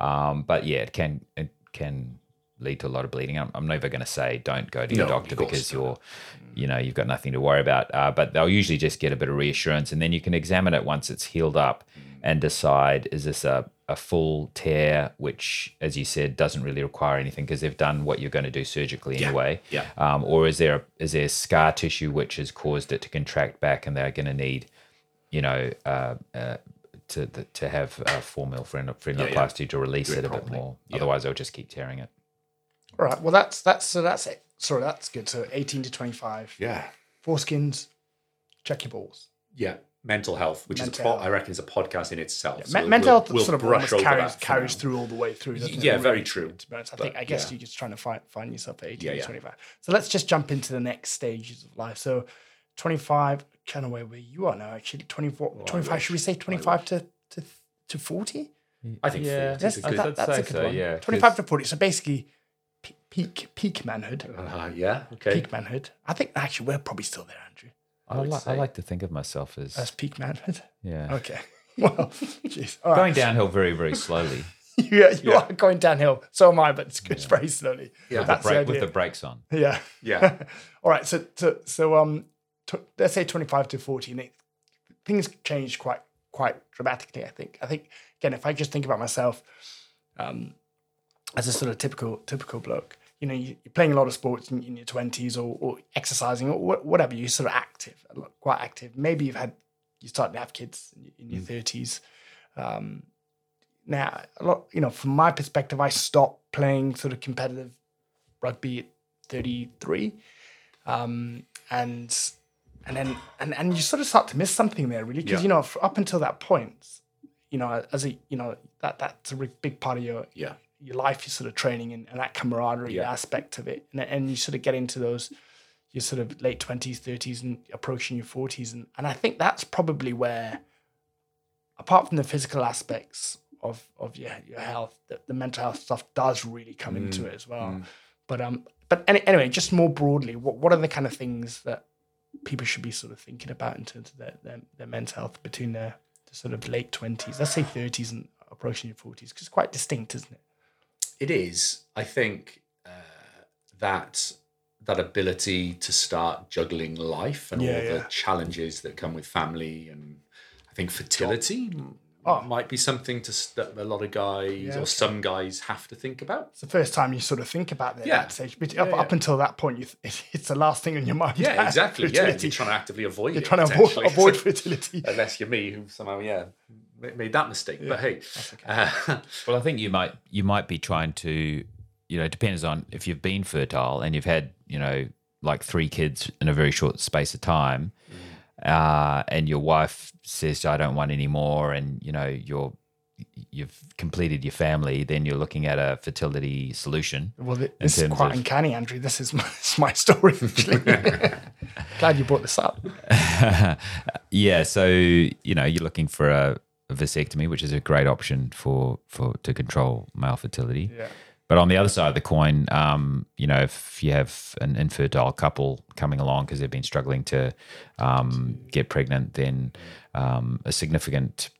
Um, but yeah, it can it can lead to a lot of bleeding. I'm, I'm never going to say don't go to your No, doctor because you're, you know, you've got nothing to worry about. Uh, but they'll usually just get a bit of reassurance, and then you can examine it once it's healed up and decide is this a a full tear, which, as you said, doesn't really require anything because they've done what you're going to do surgically Yeah, anyway. yeah. Um, or is there is there scar tissue which has caused it to contract back, and they're going to need, you know, uh, uh, to to have a formula frenuloplasty to release Do it it, a bit more. Yeah. Otherwise, they'll just keep tearing it. All right. Well, that's that's so that's it. Sorry, that's good. So 18 to 25. Yeah, Foreskins, check your balls. yeah. Mental health, which Mental is a po- health. I reckon is a podcast in itself. Me- so mental we'll- health we'll sort of brush almost over carries, that carries through all the way through. doesn't it? Yeah, very true. To be honest, I But, think I guess yeah. you're just trying to find find yourself at 18 Yeah, to yeah. 25. So let's just jump into the next stages of life. So 25, kind of where where you are now. Actually, 24, I 25. wish. Should we say 25 to to to 40? I think Yeah. 40 Yes, is a good. that- that's a good so, one. yeah, 25 'cause- to 40. So basically, pe- peak peak manhood. Uh, yeah. Okay. Peak manhood. I think actually we're probably still there, Andrew. I, would li- I like to think of myself as That's peak manhood. yeah Okay. Well, jeez. All right. going downhill very very slowly Yeah, you are going downhill. So am I, but it's, it's very slowly. Yeah. That's the Brake, with the brakes on. Yeah. Yeah. All right. So, so, so um, t- let's say 25 to 40, and it, things changed quite, quite dramatically, I think. I think, again, if I just think about myself um, as a sort of typical, typical bloke, you know, you, you're playing a lot of sports in, in your 20s or, or exercising or wha- whatever, you're sort of active, quite active. Maybe you've had, you start to have kids in, your- in your 30s. Um, now, a lot, you know, from my perspective, I stopped playing sort of competitive rugby at 33 um, and and then and and you sort of start to miss something there really because Yeah. you know up until that point you know as a you know that that's a big part of your Yeah. Your life your sort of training and, and that camaraderie Yeah. aspect of it. And, and you sort of get into those your sort of late 20s 30s and approaching your 40s and, and i think that's probably where apart from the physical aspects of of your, your health the, the mental health stuff does really come into it as well. But um but any, anyway just more broadly what, what are the kind of things that people should be sort of thinking about in terms of their, their, their mental health between their, the sort of late 20s let's say 30s and approaching your 40s because it's quite distinct isn't it it is. I think uh, that that ability to start juggling life and Yeah, all yeah. the challenges that come with family, and I think fertility Oh. might be something to st- a lot of guys Yeah, or okay. some guys have to think about. it's the first time you sort of think about that, Yeah. stage but up, up until that point you th- it's the last thing on your mind Yeah, exactly. Yeah, you're trying to actively avoid You're it. trying to avoid, avoid fertility unless you're me who somehow yeah made that mistake. But hey, uh, Well, I think you might you might be trying to, you know, it depends on if you've been fertile and you've had, you know, like three kids in a very short space of time, uh, and your wife says, "I don't want any more," and you know you're you've completed your family, then you're looking at a fertility solution. well th- this is quite of- uncanny andrew. This is my, this is my story actually. Glad you brought this up. Yeah, so you know you're looking for a, a vasectomy, which is a great option for for to control male fertility. yeah But on the other side of the coin, um, you know, if you have an infertile couple coming along because they've been struggling to um, get pregnant, then um, a significant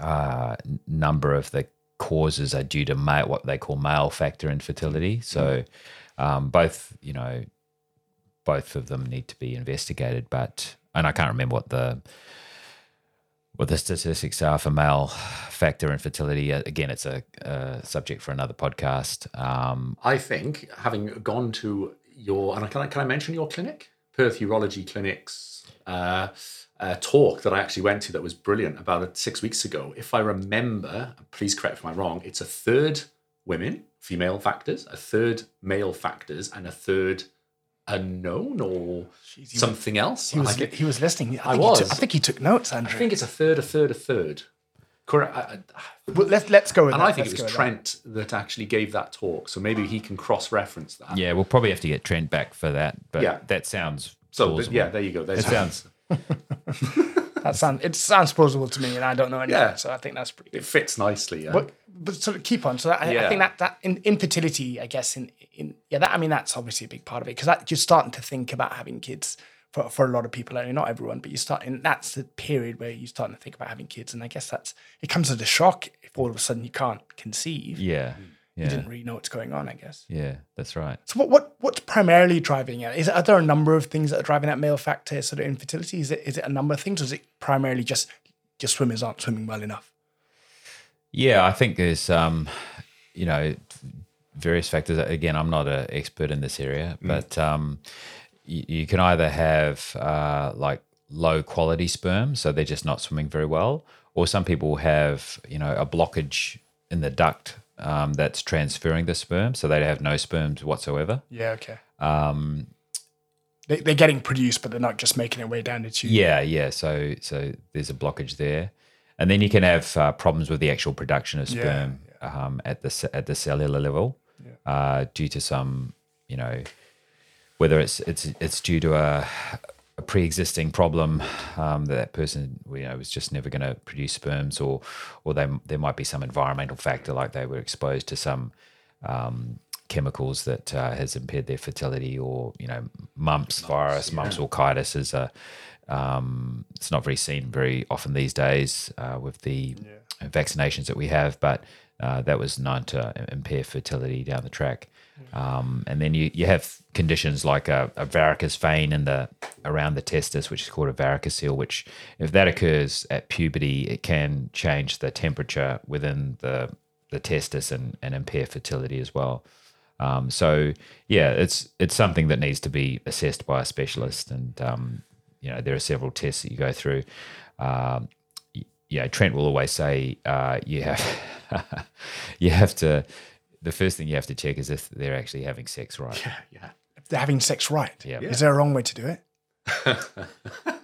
uh, number of the causes are due to male, what they call male factor infertility. So um, both, you know, both of them need to be investigated. But and I can't remember what the what the statistics are for male factor infertility. Uh, Again, it's a, a subject for another podcast. Um, I think having gone to your and can I, can I mention your clinic, Perth Urology Clinic's uh, talk that I actually went to that was brilliant about six weeks ago. If I remember, please correct if I'm wrong. It's a third women, female factors, a third male factors, and a third unknown or something else. he was I, think, he was listening I, I think he took- was. I think he took notes Andrew. I think it's a third, a third, a third. Correct. I, I, well, let's let's go with and that. I think Let's it was go with that. Trent that actually gave that talk, so maybe he can cross-reference that. yeah, we'll probably have to get Trent back for that. But Yeah. that sounds So th- plausible. yeah, there you go. There's It sounds That sounds it sounds plausible to me, and I don't know anything, Yeah. so I think that's pretty good. it fits nicely. Yeah. But but sort of keep on. So that, I, I think that that in, infertility, I guess in in yeah, that I mean that's obviously a big part of it because that you're starting to think about having kids for, for a lot of people. I mean, not everyone, but you start and that's the period where you're starting to think about having kids, and I guess that's it comes as a shock if all of a sudden you can't conceive. yeah, You yeah, didn't really know what's going on, I guess. yeah. That's right. So what, what what's primarily driving it? Is are there a number of things that are driving that male factor sort of infertility? Is it is it a number of things, or is it primarily just just swimmers aren't swimming well enough? Yeah, I think there's um, you know, various factors. Again, I'm not an expert in this area, but um, you, you can either have uh, like low quality sperm, so they're just not swimming very well, or some people have you know a blockage in the duct um, that's transferring the sperm, so they have no sperms whatsoever. Yeah, okay. Um, they, they're getting produced, but they're not just making their way down the tube. Yeah, yeah. So so there's a blockage there, and then you can have uh, problems with the actual production of Yeah, sperm Um, at the at the cellular level uh, due to some you know whether it's it's it's due to a, a pre-existing problem um, that that person you know was just never going to produce sperms, or or they, there might be some environmental factor like they were exposed to some um, chemicals that uh, has impaired their fertility, or you know, mumps, virus, mumps orchitis is a. Um, it's not very seen very often these days uh, with the vaccinations that we have, but uh, that was known to impair fertility down the track. Um, and then you, you have conditions like a, a varicose vein in the around the testis, which is called a varicocele. Which, if that occurs at puberty, it can change the temperature within the the testis and, and impair fertility as well. Um, so yeah, it's it's something that needs to be assessed by a specialist, and um, you know there are several tests that you go through. Um, y- yeah, Trent will always say uh, you have you have to. The first thing you have to check is if they're actually having sex right. Yeah, yeah. If they're having sex right. Yeah. Is there a wrong way to do it? I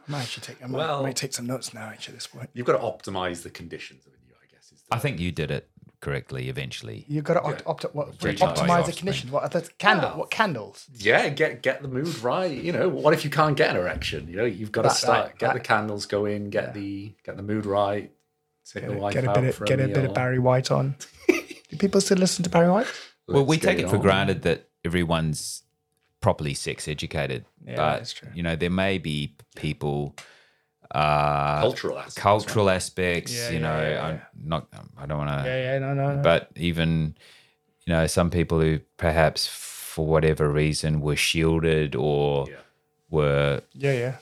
might actually take. I might, Well- I might take some notes now. Actually, at this point, You've got to optimize the conditions of it, I guess. Is the, I think you did it correctly eventually. you've got to opt, opt, what, Judging by optimize the offspring. conditions. What are the candle? What candles? yeah, get get the mood right. You know, what if you can't get an erection? You know, you've got to start that- get that- the candles going, get the get the mood right. Take the wife Get a bit of get a bit of Barry White on. do people still listen to Barry White? well, we Let's take get it for granted that everyone's properly sex educated, Yeah, but that's true. you know there may be people uh, Cultural aspects. cultural aspects. Yeah, you yeah, know, yeah, I'm not. I don't want to. Yeah, yeah, no, no, no. But even you know some people who perhaps for whatever reason were shielded or Yeah. were yeah, yeah,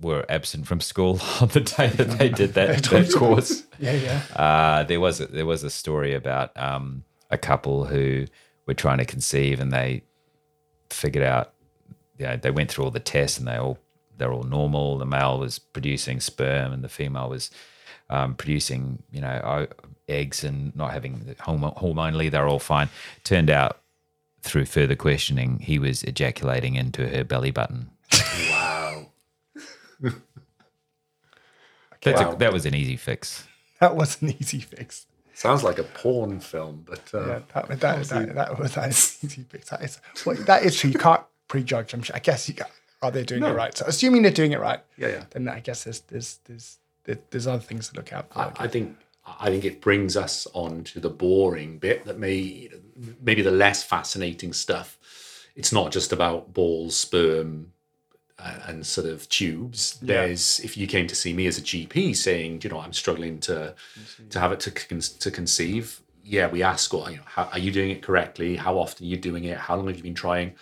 were absent from school on the day that they did that, that course. yeah, yeah. Uh, there was a, there was a story about um, a couple who were trying to conceive and they figured out, you know, they went through all the tests and they all they're all normal. The male was producing sperm and the female was um, producing, you know, o- eggs and not having hormonally. They're all fine. Turned out through further questioning, he was ejaculating into her belly button. Wow. That's Wow. a, that was an easy fix. That was an easy fix. Sounds like a porn film, but uh, Yeah, that, that, that, that, that was that is easy fix. That is well, that is true. You can't prejudge. I'm sure. I guess you got, are they doing it right? So assuming they're doing it right, Yeah, yeah. Then I guess there's there's there's there's other things to look out for. I, I think I think it brings us on to the boring bit that may maybe the less fascinating stuff. It's not just about balls, sperm, and sort of tubes. There's if you came to see me as a GP saying, you know, I'm struggling to to have it to con- to conceive. Yeah, we ask, well, you know, how, are you doing it correctly? How often are you doing it? How long have you been trying?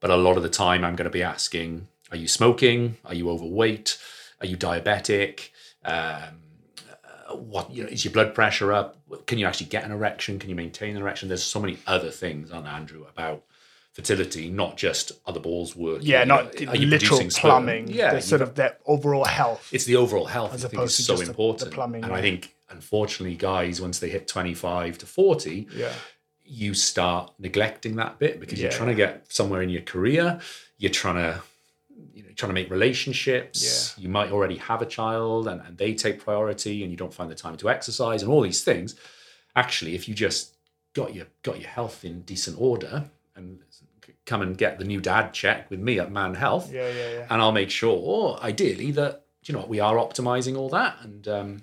But a lot of the time, I'm going to be asking, are you smoking? Are you overweight? Are you diabetic? Um, uh, what you know is your blood pressure up? Can you actually get an erection? Can you maintain an erection? There's so many other things on Andrew about fertility, not just are the balls working. yeah, you know, not are you literal plumbing. Yeah, the sort of their overall health. it's the overall health As I think is to so just the- the important. plumbing, and yeah. I think unfortunately, guys, once they hit 25 to 40, yeah, you start neglecting that bit because you're trying to get somewhere in your career. You're trying to, you know, trying to make relationships. Yeah. You might already have a child and, and they take priority and you don't find the time to exercise and all these things. Actually, if you just got your got your health in decent order and come and get the new dad check with me at Man Health, yeah, yeah, yeah. and I'll make sure, ideally, that you know what, we are optimizing all that, and um,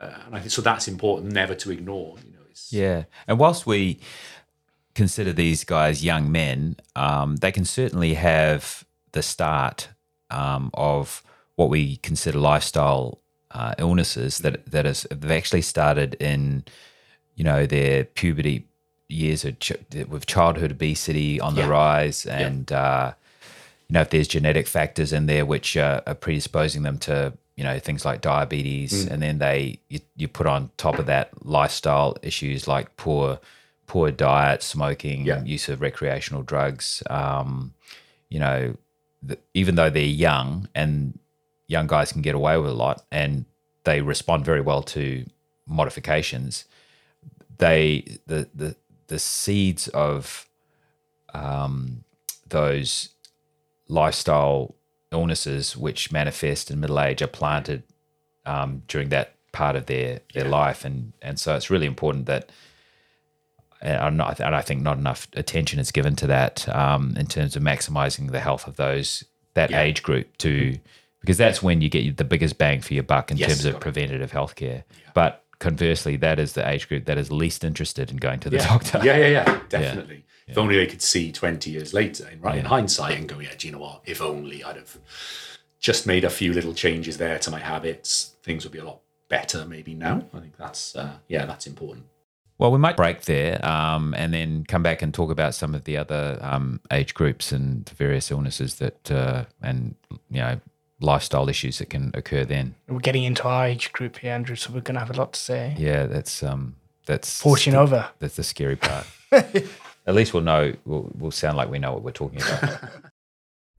uh, and I think so. That's important, never to ignore. You know, it's, Yeah, and whilst we consider these guys young men, um, they can certainly have the start um, of what we consider lifestyle uh, illnesses that that is they've actually started in you know their puberty years of ch- with childhood obesity on the Yeah. rise and uh, you know if there's genetic factors in there which uh, are predisposing them to you know things like diabetes and then they you, you put on top of that lifestyle issues like poor poor diet smoking Yeah. use of recreational drugs um, you know th- even though they're young and young guys can get away with a lot and they respond very well to modifications they the the the seeds of um, those lifestyle illnesses which manifest in middle age are planted um, during that part of their their life. And and so it's really important that and not, and I think not enough attention is given to that um, in terms of maximizing the health of those that Yeah. age group to because that's when you get the biggest bang for your buck in Yes, terms of preventative healthcare. But conversely, that is the age group that is least interested in going to the yeah. doctor. Yeah, yeah, yeah, definitely. If only they could see 20 years later, in, right, in hindsight, and go, yeah, do you know what? If only I'd have just made a few little changes there to my habits, things would be a lot better maybe now. I think that's, uh, yeah, that's important. Well, we might break there um, and then come back and talk about some of the other um, age groups and the various illnesses that, uh, and, you know, lifestyle issues that can occur then. We're getting into our age group here, Andrew, so we're going to have a lot to say. Yeah, that's, um, that's, Fortune over. that's the scary part. At least we'll know, we'll, we'll sound like we know what we're talking about.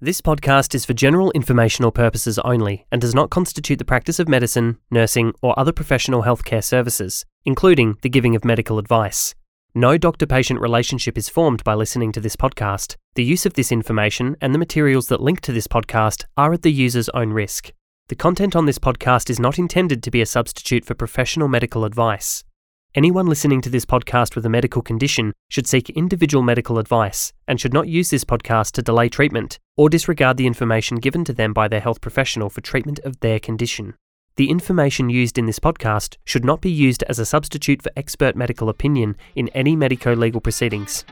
This podcast is for general informational purposes only and does not constitute the practice of medicine, nursing, or other professional healthcare services, including the giving of medical advice. No doctor patient relationship is formed by listening to this podcast. The use of this information and the materials that link to this podcast are at the user's own risk. The content on this podcast is not intended to be a substitute for professional medical advice. Anyone listening to this podcast with a medical condition should seek individual medical advice and should not use this podcast to delay treatment or disregard the information given to them by their health professional for treatment of their condition. The information used in this podcast should not be used as a substitute for expert medical opinion in any medico legal proceedings.